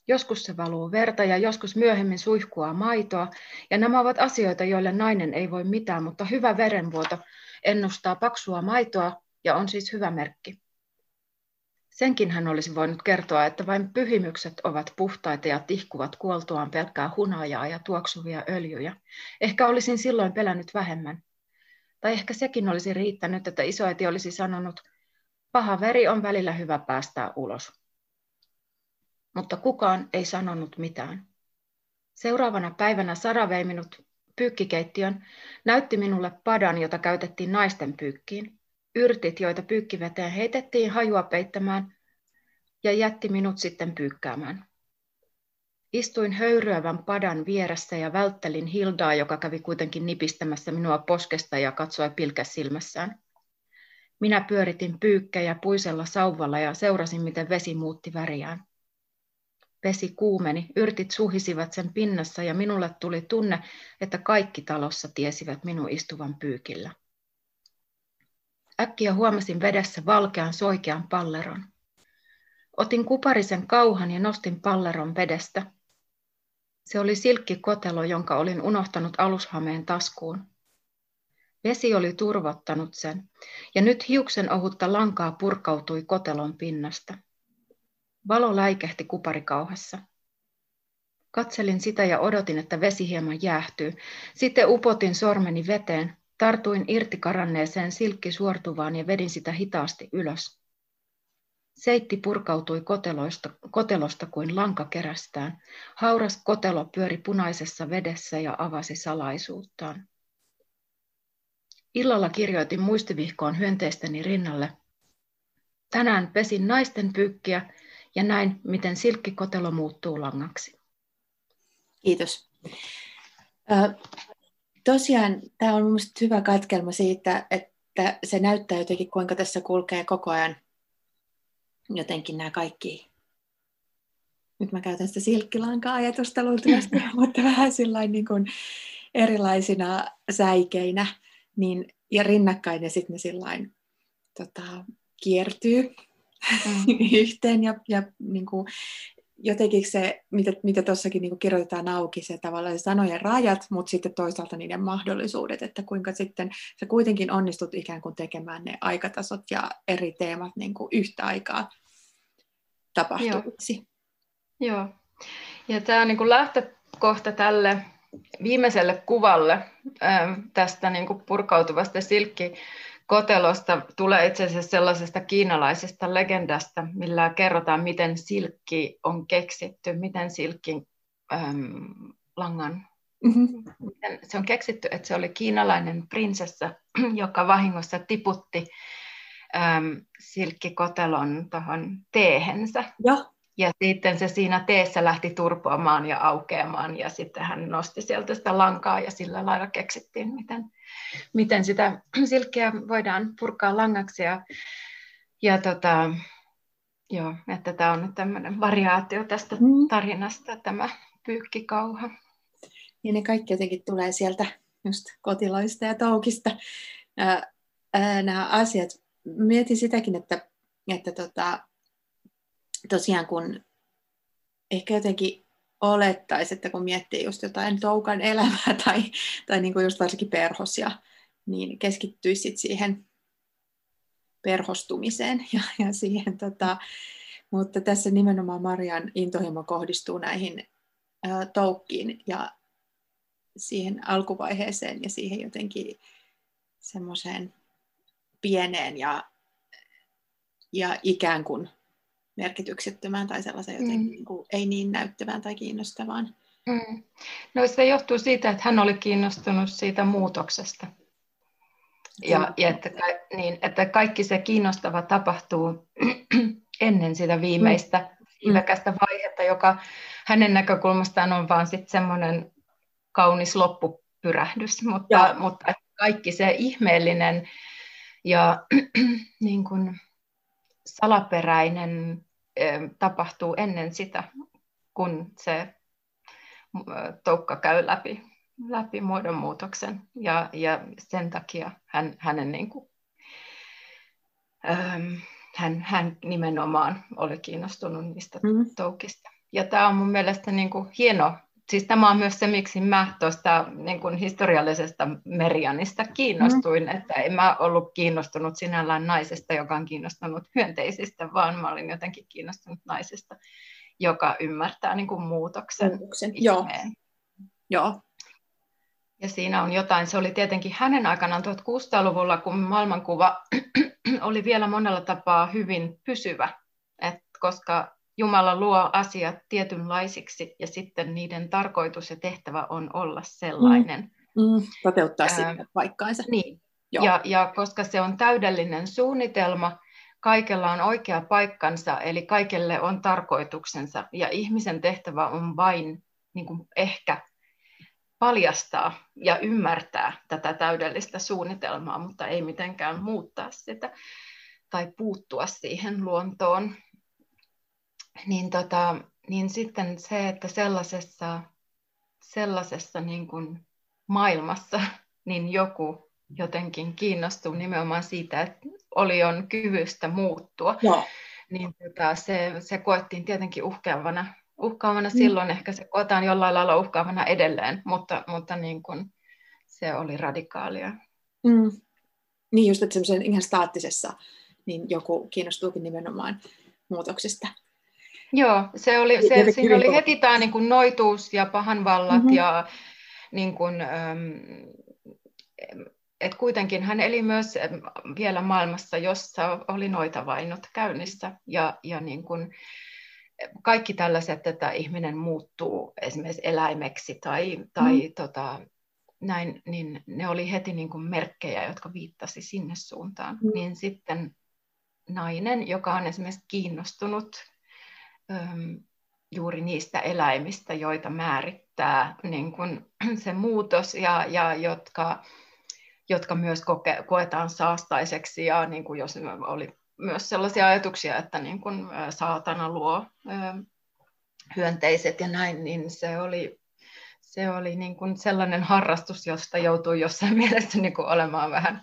Joskus se valuu verta ja joskus myöhemmin suihkuaa maitoa, ja nämä ovat asioita, joille nainen ei voi mitään, mutta hyvä verenvuoto ennustaa paksua maitoa ja on siis hyvä merkki. Senkin hän olisi voinut kertoa, että vain pyhimykset ovat puhtaita ja tihkuvat kuoltuaan pelkkää hunajaa ja tuoksuvia öljyjä. Ehkä olisin silloin pelännyt vähemmän. Tai ehkä sekin olisi riittänyt, että isoäiti olisi sanonut, paha veri on välillä hyvä päästää ulos. Mutta kukaan ei sanonut mitään. Seuraavana päivänä Sara vei minut pyykkikeittiön, näytti minulle padan, jota käytettiin naisten pyykkiin, yrtit, joita pyykkiveteen heitettiin hajua peittämään, ja jätti minut sitten pyykkäämään. Istuin höyryävän padan vieressä ja välttelin Hildaa, joka kävi kuitenkin nipistämässä minua poskesta ja katsoi pilkäs silmässään. Minä pyöritin pyykkejä puisella sauvalla ja seurasin, miten vesi muutti väriään. Vesi kuumeni, yrtit suhisivat sen pinnassa ja minulle tuli tunne, että kaikki talossa tiesivät minun istuvan pyykillä. Äkkiä huomasin vedessä valkean soikean palleron. Otin kuparisen kauhan ja nostin palleron vedestä. Se oli silkkikotelo, jonka olin unohtanut alushameen taskuun. Vesi oli turvottanut sen, ja nyt hiuksen ohutta lankaa purkautui kotelon pinnasta. Valo läikehti kuparikauhassa. Katselin sitä ja odotin, että vesi hieman jäähtyy. Sitten upotin sormeni veteen, tartuin irti karanneeseen silkkisuortuvaan ja vedin sitä hitaasti ylös. Seitti purkautui koteloista, kotelosta kuin lanka kerästään. Hauras kotelo pyöri punaisessa vedessä ja avasi salaisuuttaan. Illalla kirjoitin muistivihkoon hyönteisteni rinnalle. Tänään pesin naisten pyykkiä ja näin, miten silkkikotelo muuttuu langaksi. Kiitos. Tosiaan tämä on minusta hyvä katkelma siitä, että se näyttää jotenkin, kuinka tässä kulkee koko ajan jotenkin nämä kaikki, nyt mä käytän sitä silkkilanka-ajatusta luultavasti, mutta vähän niin kuin erilaisina säikeinä, niin, ja rinnakkain, ja sitten ne sillain, tota, kiertyy mm. yhteen, ja, ja niin kuin, jotenkin se, mitä, mitä tuossakin niin kirjoitetaan auki, se tavallaan se sanojen rajat, mutta sitten toisaalta niiden mahdollisuudet, että kuinka sitten sä kuitenkin onnistut ikään kuin tekemään ne aikatasot ja eri teemat niin kuin yhtä aikaa tapahtuisi. Joo. Joo. Ja tämä on niin kuin lähtökohta tälle viimeiselle kuvalle tästä niin kuin purkautuvasta silkki kotelosta tulee itse asiassa sellaisesta kiinalaisesta legendasta, millä kerrotaan, miten silkki on keksitty, miten silkki äm, langan mm-hmm. miten se on keksitty, että se oli kiinalainen prinsessa, joka vahingossa tiputti äm, silkkikotelon tuohon teehensä. Ja. ja sitten se siinä teessä lähti turpoamaan ja aukeamaan ja sitten hän nosti sieltä sitä lankaa ja sillä lailla keksittiin, miten, miten sitä silkkiä voidaan purkaa langaksi. Ja, ja tota, joo, että tämä on nyt tämmöinen variaatio tästä mm. tarinasta, tämä pyykkikauha. Ja ne kaikki jotenkin tulee sieltä just kotiloista ja toukista. Nämä asiat mietin sitäkin, että, että tota, tosiaan kun ehkä jotenkin olettaisi, että kun miettii just jotain toukan elämää tai, tai niin kuin just varsinkin perhosia, niin keskittyisit siihen perhostumiseen ja, ja siihen, tota, mutta tässä nimenomaan Marian intohimo kohdistuu näihin ä, toukkiin ja siihen alkuvaiheeseen ja siihen jotenkin semmoiseen pieneen ja, ja ikään kuin merkityksettömään tai sellaiseen jotenkin mm. niin kuin, ei niin näyttävään tai kiinnostavaan. Mm. No se johtuu siitä, että hän oli kiinnostunut siitä muutoksesta. Ja, ja että, niin, että kaikki se kiinnostava tapahtuu ennen sitä viimeistä mm. siiväkästä vaihetta, joka hänen näkökulmastaan on vaan sitten semmoinen kaunis loppupyrähdys, mutta, mutta kaikki se ihmeellinen ja niin kuin salaperäinen tapahtuu ennen sitä, kun se toukka käy läpi läpi muodonmuutoksen ja, ja sen takia hän, hänen niin kuin, ähm, hän, hän nimenomaan oli kiinnostunut niistä mm. toukista. Ja tämä on mun mielestä niin kuin hieno, siis tämä on myös se, miksi mä tuosta niin kuin historiallisesta Merianista kiinnostuin, mm. että en mä ollut kiinnostunut sinällään naisesta, joka on kiinnostunut hyönteisistä, vaan mä olin jotenkin kiinnostunut naisesta, joka ymmärtää niin kuin muutoksen. muutoksen. Joo. Joo. Ja siinä on jotain, se oli tietenkin hänen aikanaan 1600-luvulla, kun maailmankuva oli vielä monella tapaa hyvin pysyvä, Et koska Jumala luo asiat tietynlaisiksi ja sitten niiden tarkoitus ja tehtävä on olla sellainen. Mm. Mm. Toteuttaa sitten paikkaansa. Niin. Ja, ja koska se on täydellinen suunnitelma, kaikella on oikea paikkansa, eli kaikelle on tarkoituksensa, ja ihmisen tehtävä on vain niin kuin ehkä paljastaa ja ymmärtää tätä täydellistä suunnitelmaa, mutta ei mitenkään muuttaa sitä tai puuttua siihen luontoon. Niin, tota, niin sitten se, että sellaisessa, sellaisessa niin kuin maailmassa niin joku jotenkin kiinnostuu nimenomaan siitä, että oli on kyvystä muuttua, Joo. niin tota, se, se koettiin tietenkin uhkaavana uhkaavana mm. silloin, ehkä se koetaan jollain lailla uhkaavana edelleen, mutta, mutta niin kuin se oli radikaalia. Mm. Niin just, että semmoisen ihan staattisessa, niin joku kiinnostuukin nimenomaan muutoksista. Joo, se oli, se, siinä oli heti tämä niin kuin noituus ja pahanvallat mm-hmm. ja niin kuin, ähm, et kuitenkin hän eli myös vielä maailmassa, jossa oli noita vainot käynnissä ja, ja niin kuin, kaikki tällaiset, että ihminen muuttuu esimerkiksi eläimeksi tai, tai mm. tota, näin, niin ne oli heti niin kuin merkkejä, jotka viittasi sinne suuntaan. Mm. Niin sitten nainen, joka on esimerkiksi kiinnostunut juuri niistä eläimistä, joita määrittää niin kuin se muutos ja, ja jotka, jotka myös koke, koetaan saastaiseksi ja niin kuin jos oli myös sellaisia ajatuksia, että niin kun saatana luo hyönteiset ja näin, niin se oli, se oli niin kuin sellainen harrastus, josta joutui jossain mielessä niin kuin olemaan vähän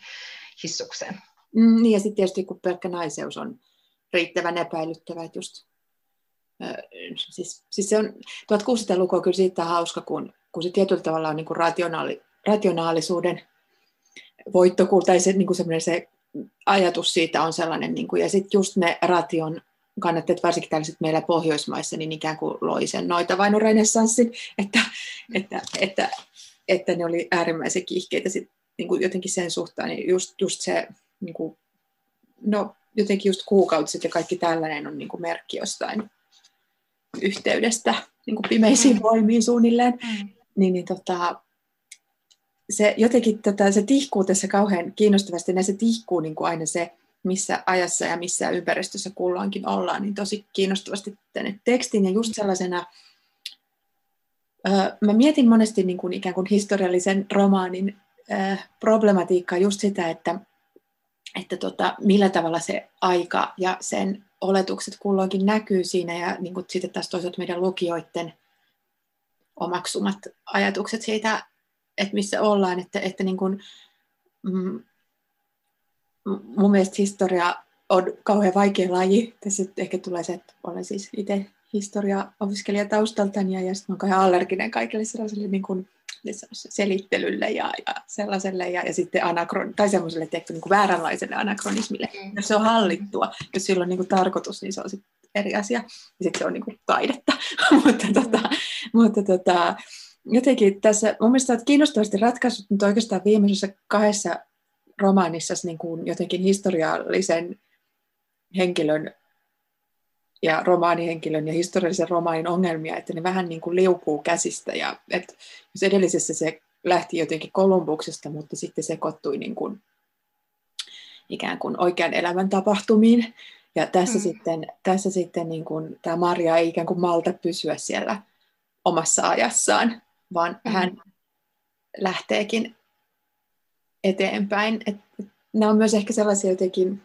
hissukseen. Mm, niin ja sitten tietysti kun pelkkä naiseus on riittävän epäilyttävä, että just, siis, siis se on, 1600-luku on kyllä siitä hauska, kun, kun se tietyllä tavalla on niin kuin rationaali, rationaalisuuden voitto, tai se, niin kuin se ajatus siitä on sellainen, niin kuin, ja sitten just ne ration kannatteet, varsinkin tällaiset meillä Pohjoismaissa, niin ikään kuin loi sen noita vain renessanssin, että, että, että, että, ne oli äärimmäisen kiihkeitä sit, niin kuin jotenkin sen suhtaan, niin just, just se, niin kuin, no jotenkin just kuukautiset ja kaikki tällainen on niin kuin merkki jostain yhteydestä niin kuin pimeisiin mm. voimiin suunnilleen, mm. niin, niin tota, se jotenkin tota, se tihkuu tässä kauhean kiinnostavasti, ja se tihkuu niin kuin aina se, missä ajassa ja missä ympäristössä kulloinkin ollaan, niin tosi kiinnostavasti tänne tekstin ja just sellaisena, öö, mä mietin monesti niin kuin ikään kuin historiallisen romaanin öö, problematiikkaa just sitä, että, että tota, millä tavalla se aika ja sen oletukset kulloinkin näkyy siinä ja niin kuin sitten taas toisaalta meidän lukijoiden omaksumat ajatukset siitä että missä ollaan, että, että niin kuin, mm, mun mielestä historia on kauhean vaikea laji. Tässä ehkä tulee se, että olen siis itse historia-opiskelija taustaltani ja, ja sitten olen kauhean allerginen kaikille sellaiselle niin kuin, selittelylle ja, ja sellaiselle ja, ja sitten anakron, tai semmoiselle tehty niin kuin vääränlaiselle anakronismille. Mm. Jos se on hallittua, jos sillä on niin kuin tarkoitus, niin se on sitten eri asia. Ja sitten se on niin kuin taidetta. mutta, tota, mutta tota, jotenkin tässä, mun mielestä olet kiinnostavasti ratkaisut nyt oikeastaan viimeisessä kahdessa romaanissa niin kuin jotenkin historiallisen henkilön ja romaanihenkilön ja historiallisen romaanin ongelmia, että ne vähän niin kuin liukuu käsistä. Ja, että jos edellisessä se lähti jotenkin Kolumbuksesta, mutta sitten sekoittui niin kuin ikään kuin oikean elämän tapahtumiin. Ja tässä mm. sitten, tässä sitten niin kuin, tämä Maria ei ikään kuin malta pysyä siellä omassa ajassaan, vaan mm. hän lähteekin eteenpäin. Et, et, nämä on myös ehkä sellaisia jotenkin,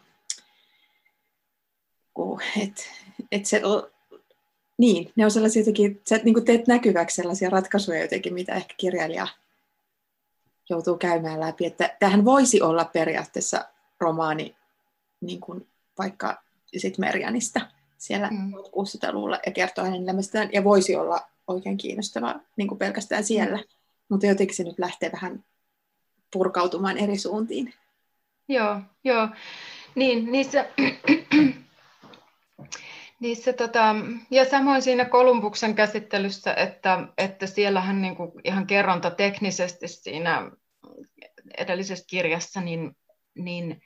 että et se, niin, ne on sellaisia jotenkin, sä niin teet näkyväksi sellaisia ratkaisuja jotenkin, mitä ehkä kirjailija joutuu käymään läpi. Että tähän voisi olla periaatteessa romaani niin kuin vaikka sit Merjanista siellä mm. 60-luvulla ja kertoo hänen elämästään, ja voisi olla oikein kiinnostava niin kuin pelkästään siellä, mm. mutta jotenkin se nyt lähtee vähän purkautumaan eri suuntiin. Joo, joo. Niin, niissä, niissä tota, ja samoin siinä Kolumbuksen käsittelyssä, että, että siellähän niin kuin ihan kerronta teknisesti siinä edellisessä kirjassa, niin, niin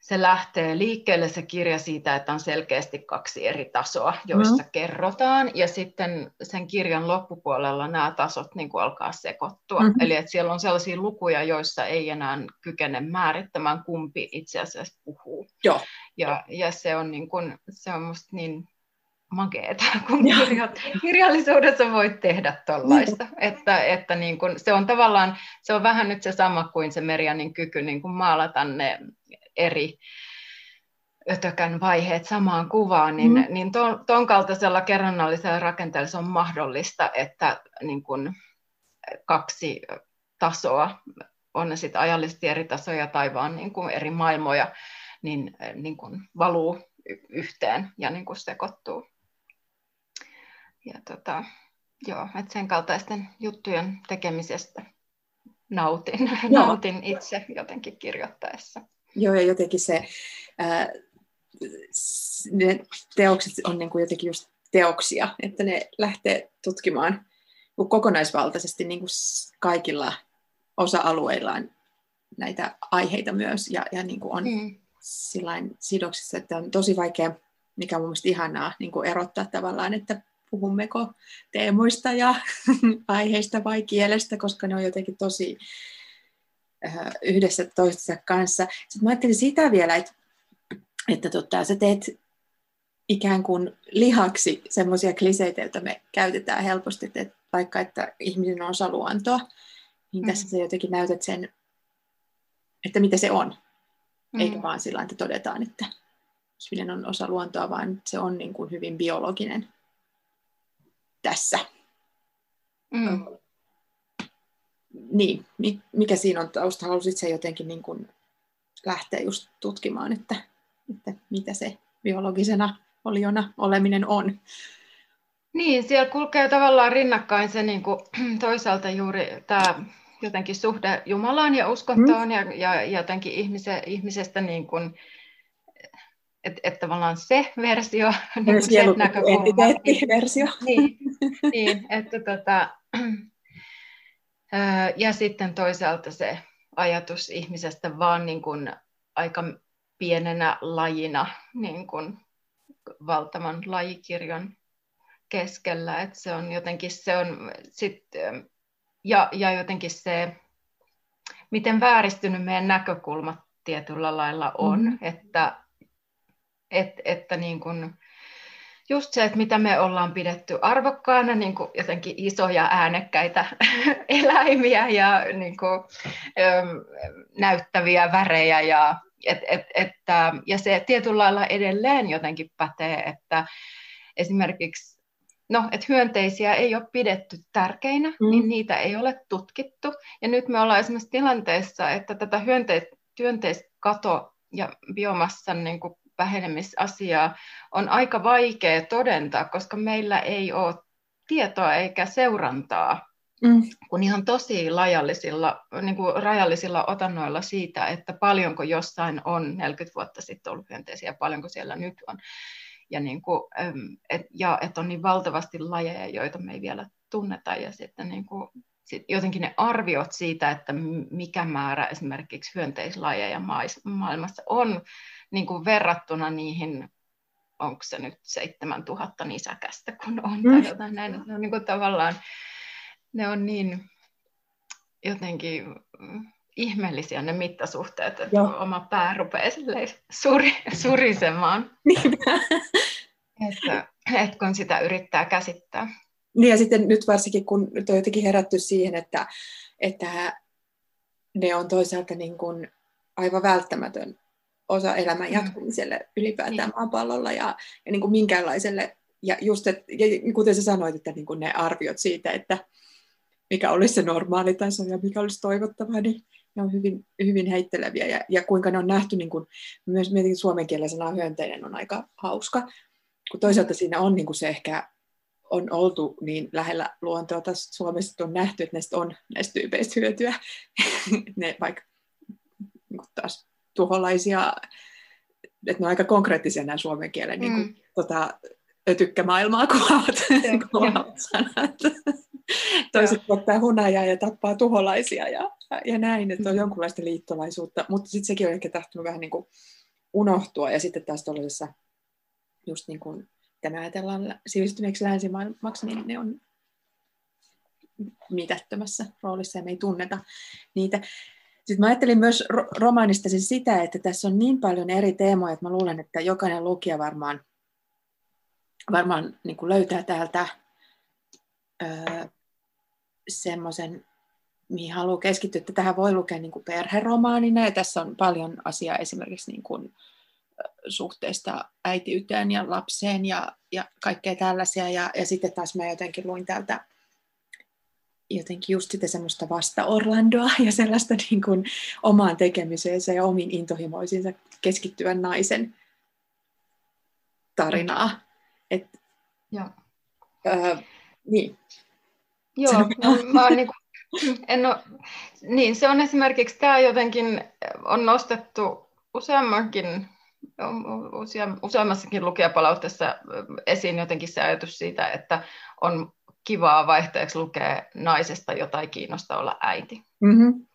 se lähtee liikkeelle se kirja siitä, että on selkeästi kaksi eri tasoa, joista mm. kerrotaan, ja sitten sen kirjan loppupuolella nämä tasot niin kuin alkaa sekoittua. Mm-hmm. Eli että siellä on sellaisia lukuja, joissa ei enää kykene määrittämään, kumpi itse asiassa puhuu. Joo. Ja, ja se on, niin kuin, se on musta niin makeeta, kun kirja, kirjallisuudessa voit tehdä tuollaista. Mm. Että, että niin kun, se on tavallaan, se on vähän nyt se sama kuin se Merianin kyky niin kun maalata ne eri ötökän vaiheet samaan kuvaan, niin, mm. niin ton, ton kaltaisella kerronnallisella rakenteella on mahdollista, että niin kun kaksi tasoa, on ne sitten ajallisesti eri tasoja tai vaan niin kuin eri maailmoja, niin, niin kuin valuu yhteen ja niin kuin sekoittuu. Ja tota, joo, että sen kaltaisten juttujen tekemisestä nautin, nautin itse jotenkin kirjoittaessa. Joo, ja jotenkin se, ää, ne teokset on niin kuin jotenkin just teoksia, että ne lähtee tutkimaan kokonaisvaltaisesti niin kuin kaikilla osa-alueillaan näitä aiheita myös, ja, ja niin kuin on mm. Sidoksissa, että on tosi vaikea, mikä on mielestäni ihanaa, niin kuin erottaa tavallaan, että puhummeko teemoista ja aiheista vai kielestä, koska ne on jotenkin tosi Äh, yhdessä toistensa kanssa. Sitten mä ajattelin sitä vielä, että, että tota, sä teet ikään kuin lihaksi semmoisia kliseitä, joita me käytetään helposti, että vaikka että ihminen on osa luontoa, niin mm. tässä sä jotenkin näytät sen, että mitä se on. Mm. Eikä vaan sillä että todetaan, että ihminen on osa luontoa, vaan se on niin kuin hyvin biologinen tässä. Mm niin, mikä siinä on tausta? Halusit se jotenkin niin kuin lähteä just tutkimaan, että, että mitä se biologisena oliona oleminen on? Niin, siellä kulkee tavallaan rinnakkain se niin kuin, toisaalta juuri tämä jotenkin suhde Jumalaan ja uskontoon mm. ja, ja jotenkin ihmise, ihmisestä niin kuin, että et tavallaan se versio, niin kuin se näkökulma. versio. Niin, niin että tota, ja sitten toisaalta se ajatus ihmisestä vaan niin kuin aika pienenä lajina niin kuin valtavan lajikirjon keskellä. Että se on jotenkin se on sit, ja, ja jotenkin se, miten vääristynyt meidän näkökulmat tietyllä lailla on, mm-hmm. että, et, että niin kuin, just se, että mitä me ollaan pidetty arvokkaana, niin kuin jotenkin isoja äänekkäitä eläimiä ja niin kuin, ö, näyttäviä värejä ja et, et, että, ja se tietyllä lailla edelleen jotenkin pätee, että esimerkiksi no, että hyönteisiä ei ole pidetty tärkeinä, mm. niin niitä ei ole tutkittu. Ja nyt me ollaan esimerkiksi tilanteessa, että tätä hyönteis, hyönteiskato ja biomassan niin kuin vähenemisasiaa on aika vaikea todentaa, koska meillä ei ole tietoa eikä seurantaa mm. kun ihan tosi lajallisilla, niin kuin rajallisilla otannoilla siitä, että paljonko jossain on 40 vuotta sitten ollut hyönteisiä ja paljonko siellä nyt on. Ja, niin kuin, et, ja että on niin valtavasti lajeja, joita me ei vielä tunneta. Ja sitten niin kuin, sit jotenkin ne arviot siitä, että mikä määrä esimerkiksi hyönteislajeja maailmassa on, niin kuin verrattuna niihin, onko se nyt 7000 nisäkästä, kun on, mm. tai jotain näin. Ne on niin kuin tavallaan, ne on niin jotenkin ihmeellisiä ne mittasuhteet, että Joo. oma pää rupeaa suri, surisemaan. että, että kun sitä yrittää käsittää. Niin ja sitten nyt varsinkin, kun nyt on jotenkin herätty siihen, että, että ne on toisaalta niin kuin aivan välttämätön osa elämän mm. jatkumiselle mm. ylipäätään niin. maapallolla ja, ja niin kuin minkäänlaiselle, ja just, et, ja kuten sä sanoit, että niin kuin ne arviot siitä, että, mikä olisi se normaali taso ja mikä olisi toivottavaa, niin ne on hyvin, hyvin heitteleviä. Ja, ja kuinka ne on nähty, niin kuin, myös mietin suomen kielellä sana hyönteinen on aika hauska, kun toisaalta siinä on niin kuin se ehkä on oltu niin lähellä luontoa, että Suomessa on nähty, että näistä on näistä tyypeistä hyötyä. ne vaikka niin taas tuholaisia, että ne on aika konkreettisia nämä suomen kielen mm. niin kuin, tota, ötykkämaailmaa kuvaavat, kuvaavat sanat. Toiset ottaa hunajaa ja tappaa tuholaisia ja, ja näin, että on jonkunlaista liittolaisuutta, mutta sitten sekin on ehkä tahtonut vähän niin kuin unohtua ja sitten taas tuollaisessa just niin kuin mitä me ajatellaan sivistyneeksi länsimaailmaksi, niin ne on mitättömässä roolissa ja me ei tunneta niitä. Sitten mä ajattelin myös romaanista siis sitä, että tässä on niin paljon eri teemoja, että mä luulen, että jokainen lukija varmaan, varmaan niin kuin löytää täältä öö, semmoisen, mihin haluaa keskittyä. Että tähän voi lukea niin kuin perheromaanina, ja tässä on paljon asiaa esimerkiksi niin kuin, suhteesta äitiyteen ja lapseen ja, ja kaikkea tällaisia. Ja, ja sitten taas mä jotenkin luin täältä jotenkin just sitä semmoista vasta Orlandoa ja sellaista niin kuin omaan tekemiseensä ja omiin intohimoisiinsa keskittyvän naisen tarinaa. Et, Joo. Öö, niin. Joo, mä, mä niin kuin, en ole, niin se on esimerkiksi tämä jotenkin on nostettu useammankin useammassakin lukijapalautteessa esiin jotenkin se ajatus siitä, että on kivaa vaihteeksi lukea naisesta, jota ei kiinnosta olla äiti. Mm-hmm.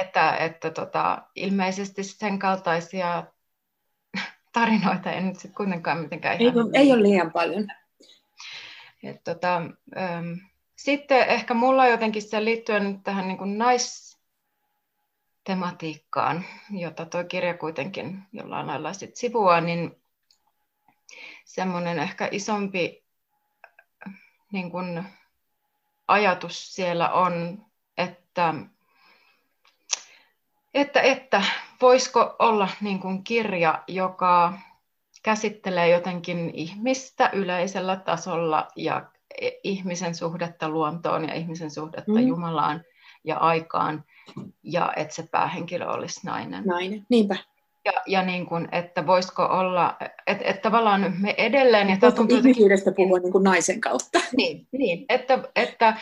Että, että tota, ilmeisesti sen kaltaisia tarinoita ei nyt sitten kuitenkaan mitenkään ei, ihan... Ei ole liian paljon. Et, tota, ähm, sitten ehkä mulla jotenkin se liittyen tähän niin kuin nais, tematiikkaan, jota tuo kirja kuitenkin jollain lailla sit sivua, niin semmoinen ehkä isompi niin kun ajatus siellä on, että, että, että voisiko olla niin kun kirja, joka käsittelee jotenkin ihmistä yleisellä tasolla ja ihmisen suhdetta luontoon ja ihmisen suhdetta mm. Jumalaan ja aikaan, ja että se päähenkilö olisi nainen. Nainen, niinpä. Ja, ja niin kuin, että voisiko olla, että, että tavallaan me edelleen... Ja tuntuu ihmisyydestä puhua niin kuin naisen kautta. Niin, niin että, että,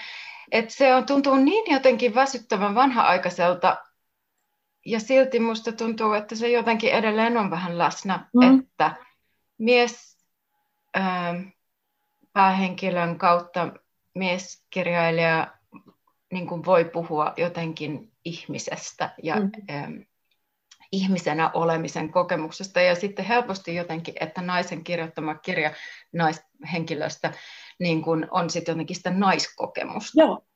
että se on, tuntuu niin jotenkin väsyttävän vanha-aikaiselta, ja silti musta tuntuu, että se jotenkin edelleen on vähän läsnä, mm. että mies ää, päähenkilön kautta mieskirjailija niin kuin voi puhua jotenkin ihmisestä ja mm. ähm, ihmisenä olemisen kokemuksesta. Ja sitten helposti jotenkin, että naisen kirjoittama kirja naishenkilöstä niin kuin on sitten jotenkin sitä naiskokemusta. Joo.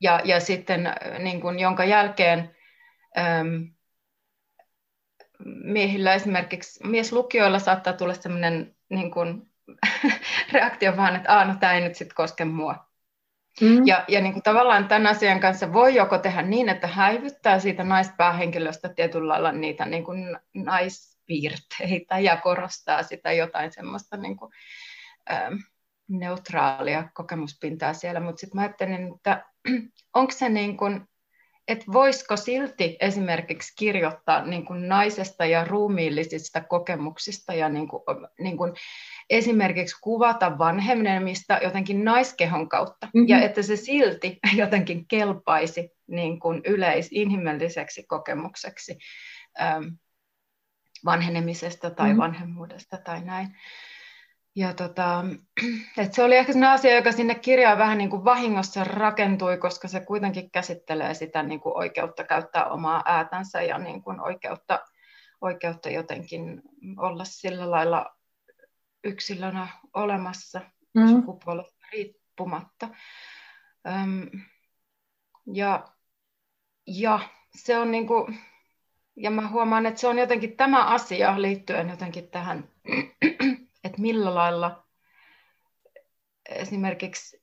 Ja, ja sitten niin kuin, jonka jälkeen ähm, miehillä esimerkiksi mieslukijoilla saattaa tulla sellainen niin kuin, reaktio vaan, että no tämä ei nyt sitten koske mua. Mm. Ja, ja niin kuin tavallaan tämän asian kanssa voi joko tehdä niin, että häivyttää siitä naispäähenkilöstä tietyllä lailla niitä niin kuin naispiirteitä ja korostaa sitä jotain semmoista niin kuin, ähm, neutraalia kokemuspintaa siellä. Mutta sitten mä ajattelin, että onko se niin kuin, että voisiko silti esimerkiksi kirjoittaa niin kuin naisesta ja ruumiillisista kokemuksista ja niin kuin, niin kuin esimerkiksi kuvata vanhenemista jotenkin naiskehon kautta, mm-hmm. ja että se silti jotenkin kelpaisi niin kuin yleisinhimilliseksi kokemukseksi vanhenemisesta tai mm-hmm. vanhemmuudesta tai näin. Ja tota, et se oli ehkä sellainen asia, joka sinne kirjaan vähän niin kuin vahingossa rakentui, koska se kuitenkin käsittelee sitä niin kuin oikeutta käyttää omaa äätänsä ja niin kuin oikeutta, oikeutta jotenkin olla sillä lailla yksilönä olemassa mm. sukupuolesta riippumatta. Öm, ja, ja se on niin kuin, ja mä huomaan, että se on jotenkin tämä asia liittyen jotenkin tähän, että millä lailla esimerkiksi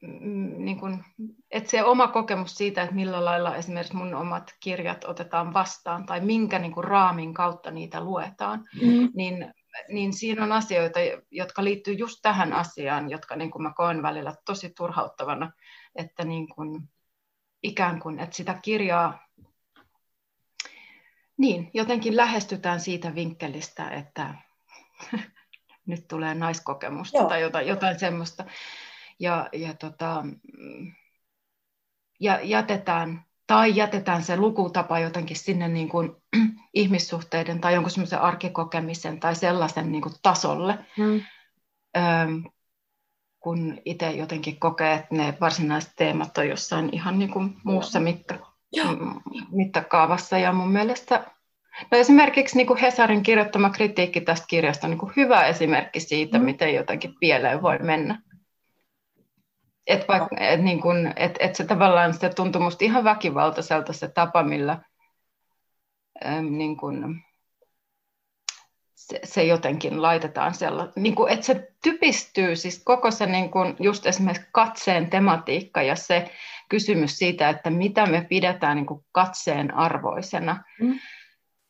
mm, niin kuin, että se oma kokemus siitä, että millä lailla esimerkiksi mun omat kirjat otetaan vastaan tai minkä niin kuin raamin kautta niitä luetaan, mm. niin niin siinä on asioita, jotka liittyy just tähän asiaan, jotka niin kuin mä koen välillä tosi turhauttavana, että niin kuin, ikään kuin, että sitä kirjaa niin, jotenkin lähestytään siitä vinkkelistä, että nyt tulee naiskokemusta Joo. tai jotain, jotain semmoista. Ja, ja, tota, ja jätetään, tai jätetään se lukutapa jotenkin sinne niin kuin, ihmissuhteiden tai jonkun semmoisen arkikokemisen tai sellaisen niin kuin, tasolle, hmm. Öm, kun itse jotenkin kokee, että ne varsinaiset teemat on jossain ihan niin kuin muussa mitta, mittakaavassa. Ja mun mielestä no esimerkiksi niin kuin Hesarin kirjoittama kritiikki tästä kirjasta on niin kuin hyvä esimerkki siitä, mm. miten jotakin pieleen voi mennä. Että et, niin et, et se tavallaan se tuntui musta ihan väkivaltaiselta se tapa, millä äm, niin kuin, se, se jotenkin laitetaan sellainen, niin kuin, että se typistyy, siis koko se niin kuin, just esimerkiksi katseen tematiikka ja se kysymys siitä, että mitä me pidetään niin kuin katseen arvoisena mm.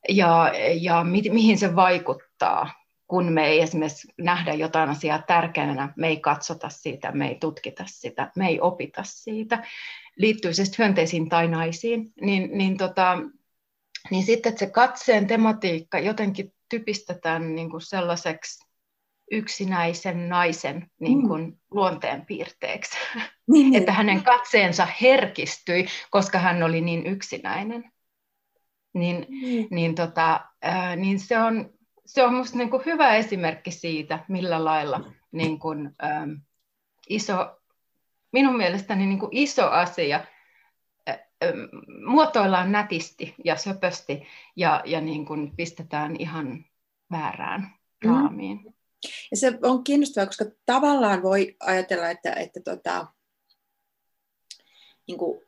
Ja, ja mi, mihin se vaikuttaa, kun me ei esimerkiksi nähdä jotain asiaa tärkeänä, me ei katsota siitä, me ei tutkita sitä, me ei opita siitä, liittyy siis hyönteisiin tai naisiin, niin, niin, tota, niin sitten että se katseen tematiikka jotenkin typistetään niin kuin sellaiseksi yksinäisen naisen niin kuin mm. luonteen piirteeksi. Niin, että hänen katseensa herkistyi, koska hän oli niin yksinäinen. Niin, mm. niin, tota, ää, niin se on, se on musta niin kuin hyvä esimerkki siitä, millä lailla niin kuin, iso, minun mielestäni niin kuin iso asia muotoillaan nätisti ja söpösti ja, ja niin kuin pistetään ihan väärään mm. raamiin. Mm. Ja se on kiinnostavaa, koska tavallaan voi ajatella, että, että tota, niin kuin,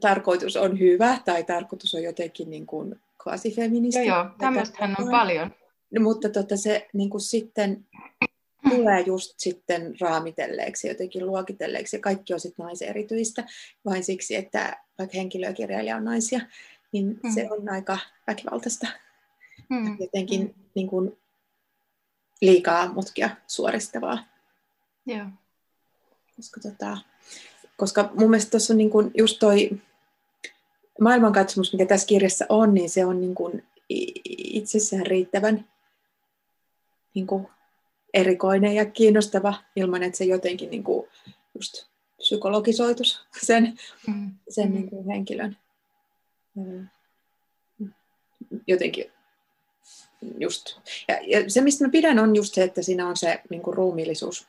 tarkoitus on hyvä tai tarkoitus on jotenkin niin kuin kvasifeministi. Joo, joo tämmöistähän on paljon. No, mutta tota, se niin kuin sitten tulee just sitten raamitelleeksi, jotenkin luokitelleeksi, ja kaikki on sitten naiserityistä, vain siksi, että vaikka henkilökirjailija on naisia, niin mm. se on aika väkivaltaista. Mm. Jotenkin mm. Niin kuin, liikaa mutkia suoristavaa. Joo. Koska, tota, koska mun mielestä tuossa on niin kuin just toi maailmankatsomus, mikä tässä kirjassa on, niin se on niin kuin itsessään riittävän niin kuin erikoinen ja kiinnostava ilman, että se jotenkin niin kuin just psykologisoitus sen, mm. sen mm. Niin kuin henkilön jotenkin just. Ja, ja se, mistä mä pidän, on just se, että siinä on se niin kuin ruumiillisuus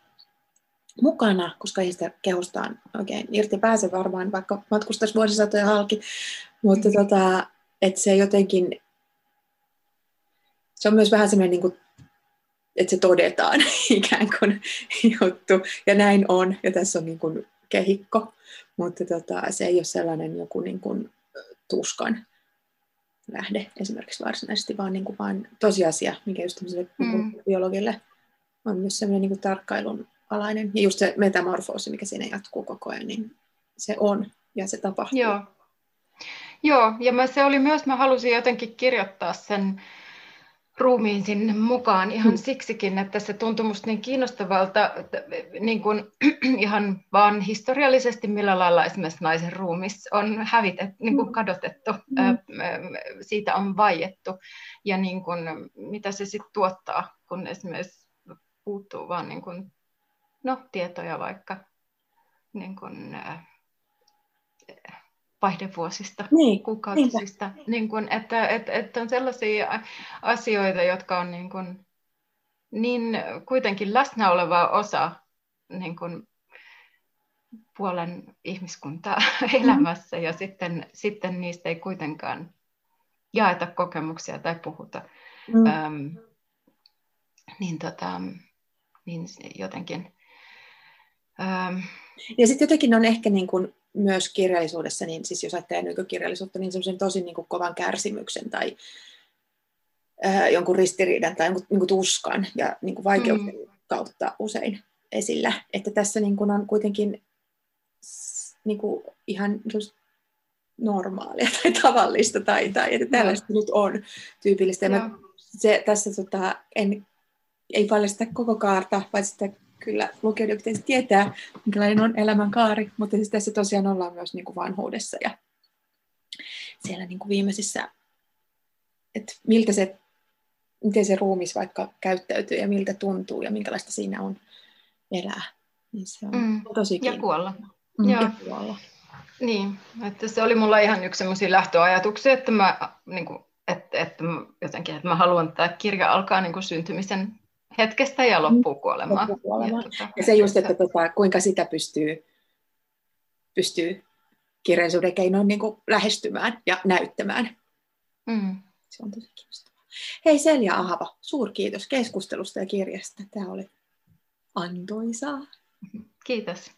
mukana, koska ei sitä kehostaan oikein irti pääse varmaan, vaikka matkustaisi vuosisatoja halki. Mutta mm. tota, että se jotenkin, se on myös vähän semmoinen, niin kuin, että se todetaan ikään kuin juttu. Ja näin on, ja tässä on niin kuin kehikko, mutta tota, se ei ole sellainen joku niin kuin tuskan lähde esimerkiksi varsinaisesti, vaan, niin kuin vain tosiasia, mikä just mm. biologille on myös sellainen niin kuin tarkkailun alainen. Ja just se metamorfoosi, mikä siinä jatkuu koko ajan, niin se on ja se tapahtuu. Joo, Joo ja mä, se oli myös, mä halusin jotenkin kirjoittaa sen ruumiin sinne mukaan ihan mm. siksikin, että se tuntui musta niin kiinnostavalta niin kuin, ihan vaan historiallisesti, millä lailla esimerkiksi naisen ruumis on hävitetty, niin kuin mm. kadotettu, mm. siitä on vaiettu ja niin kuin, mitä se sitten tuottaa, kun esimerkiksi puuttuu vaan niin kuin, no, tietoja vaikka niin kuin, vaihdevuosista, niin, kuukautisista. Niin kuin, että, että, että on sellaisia asioita, jotka on niin, kuin, niin kuitenkin läsnä oleva osa niin kuin, puolen ihmiskuntaa mm-hmm. elämässä ja sitten, sitten niistä ei kuitenkaan jaeta kokemuksia tai puhuta. Mm. Öm, niin, tota, niin jotenkin... Öm, ja sitten jotenkin on ehkä niin kuin myös kirjallisuudessa, niin siis jos ajattelee nykykirjallisuutta, niin semmoisen tosi niin kuin kovan kärsimyksen tai ää, jonkun ristiriidan tai jonkun niin kuin tuskan ja niin kuin vaikeuden mm. kautta usein esillä. Että tässä niin kuin on kuitenkin niin kuin ihan normaalia tai tavallista tai, tai että tällaista mm. nyt on tyypillistä. Ja mä se, tässä tota, en, ei paljasta koko kaarta, vaan sitä kyllä lukijoiden pitäisi tietää, minkälainen on elämän kaari, mutta siis tässä tosiaan ollaan myös niin kuin vanhuudessa ja siellä niin kuin viimeisissä, että miltä se, miten se ruumis vaikka käyttäytyy ja miltä tuntuu ja minkälaista siinä on elää. Niin se on mm. tosi Ja kuolla. Mm, ja kuolla. Niin, että se oli mulla ihan yksi sellaisia lähtöajatuksia, että mä, niin kuin, että, että jotenkin, että mä haluan, että tämä kirja alkaa niin kuin syntymisen hetkestä ja loppuu kuolemaan. Loppuu kuolemaan. Ja, tota, ja se just, että tota, kuinka sitä pystyy, pystyy kirjallisuuden keinoin niin kuin lähestymään ja näyttämään. Mm. Se on tosi kiinnostavaa. Hei Selja Ahava, suurkiitos keskustelusta ja kirjasta. Tämä oli antoisaa. Kiitos.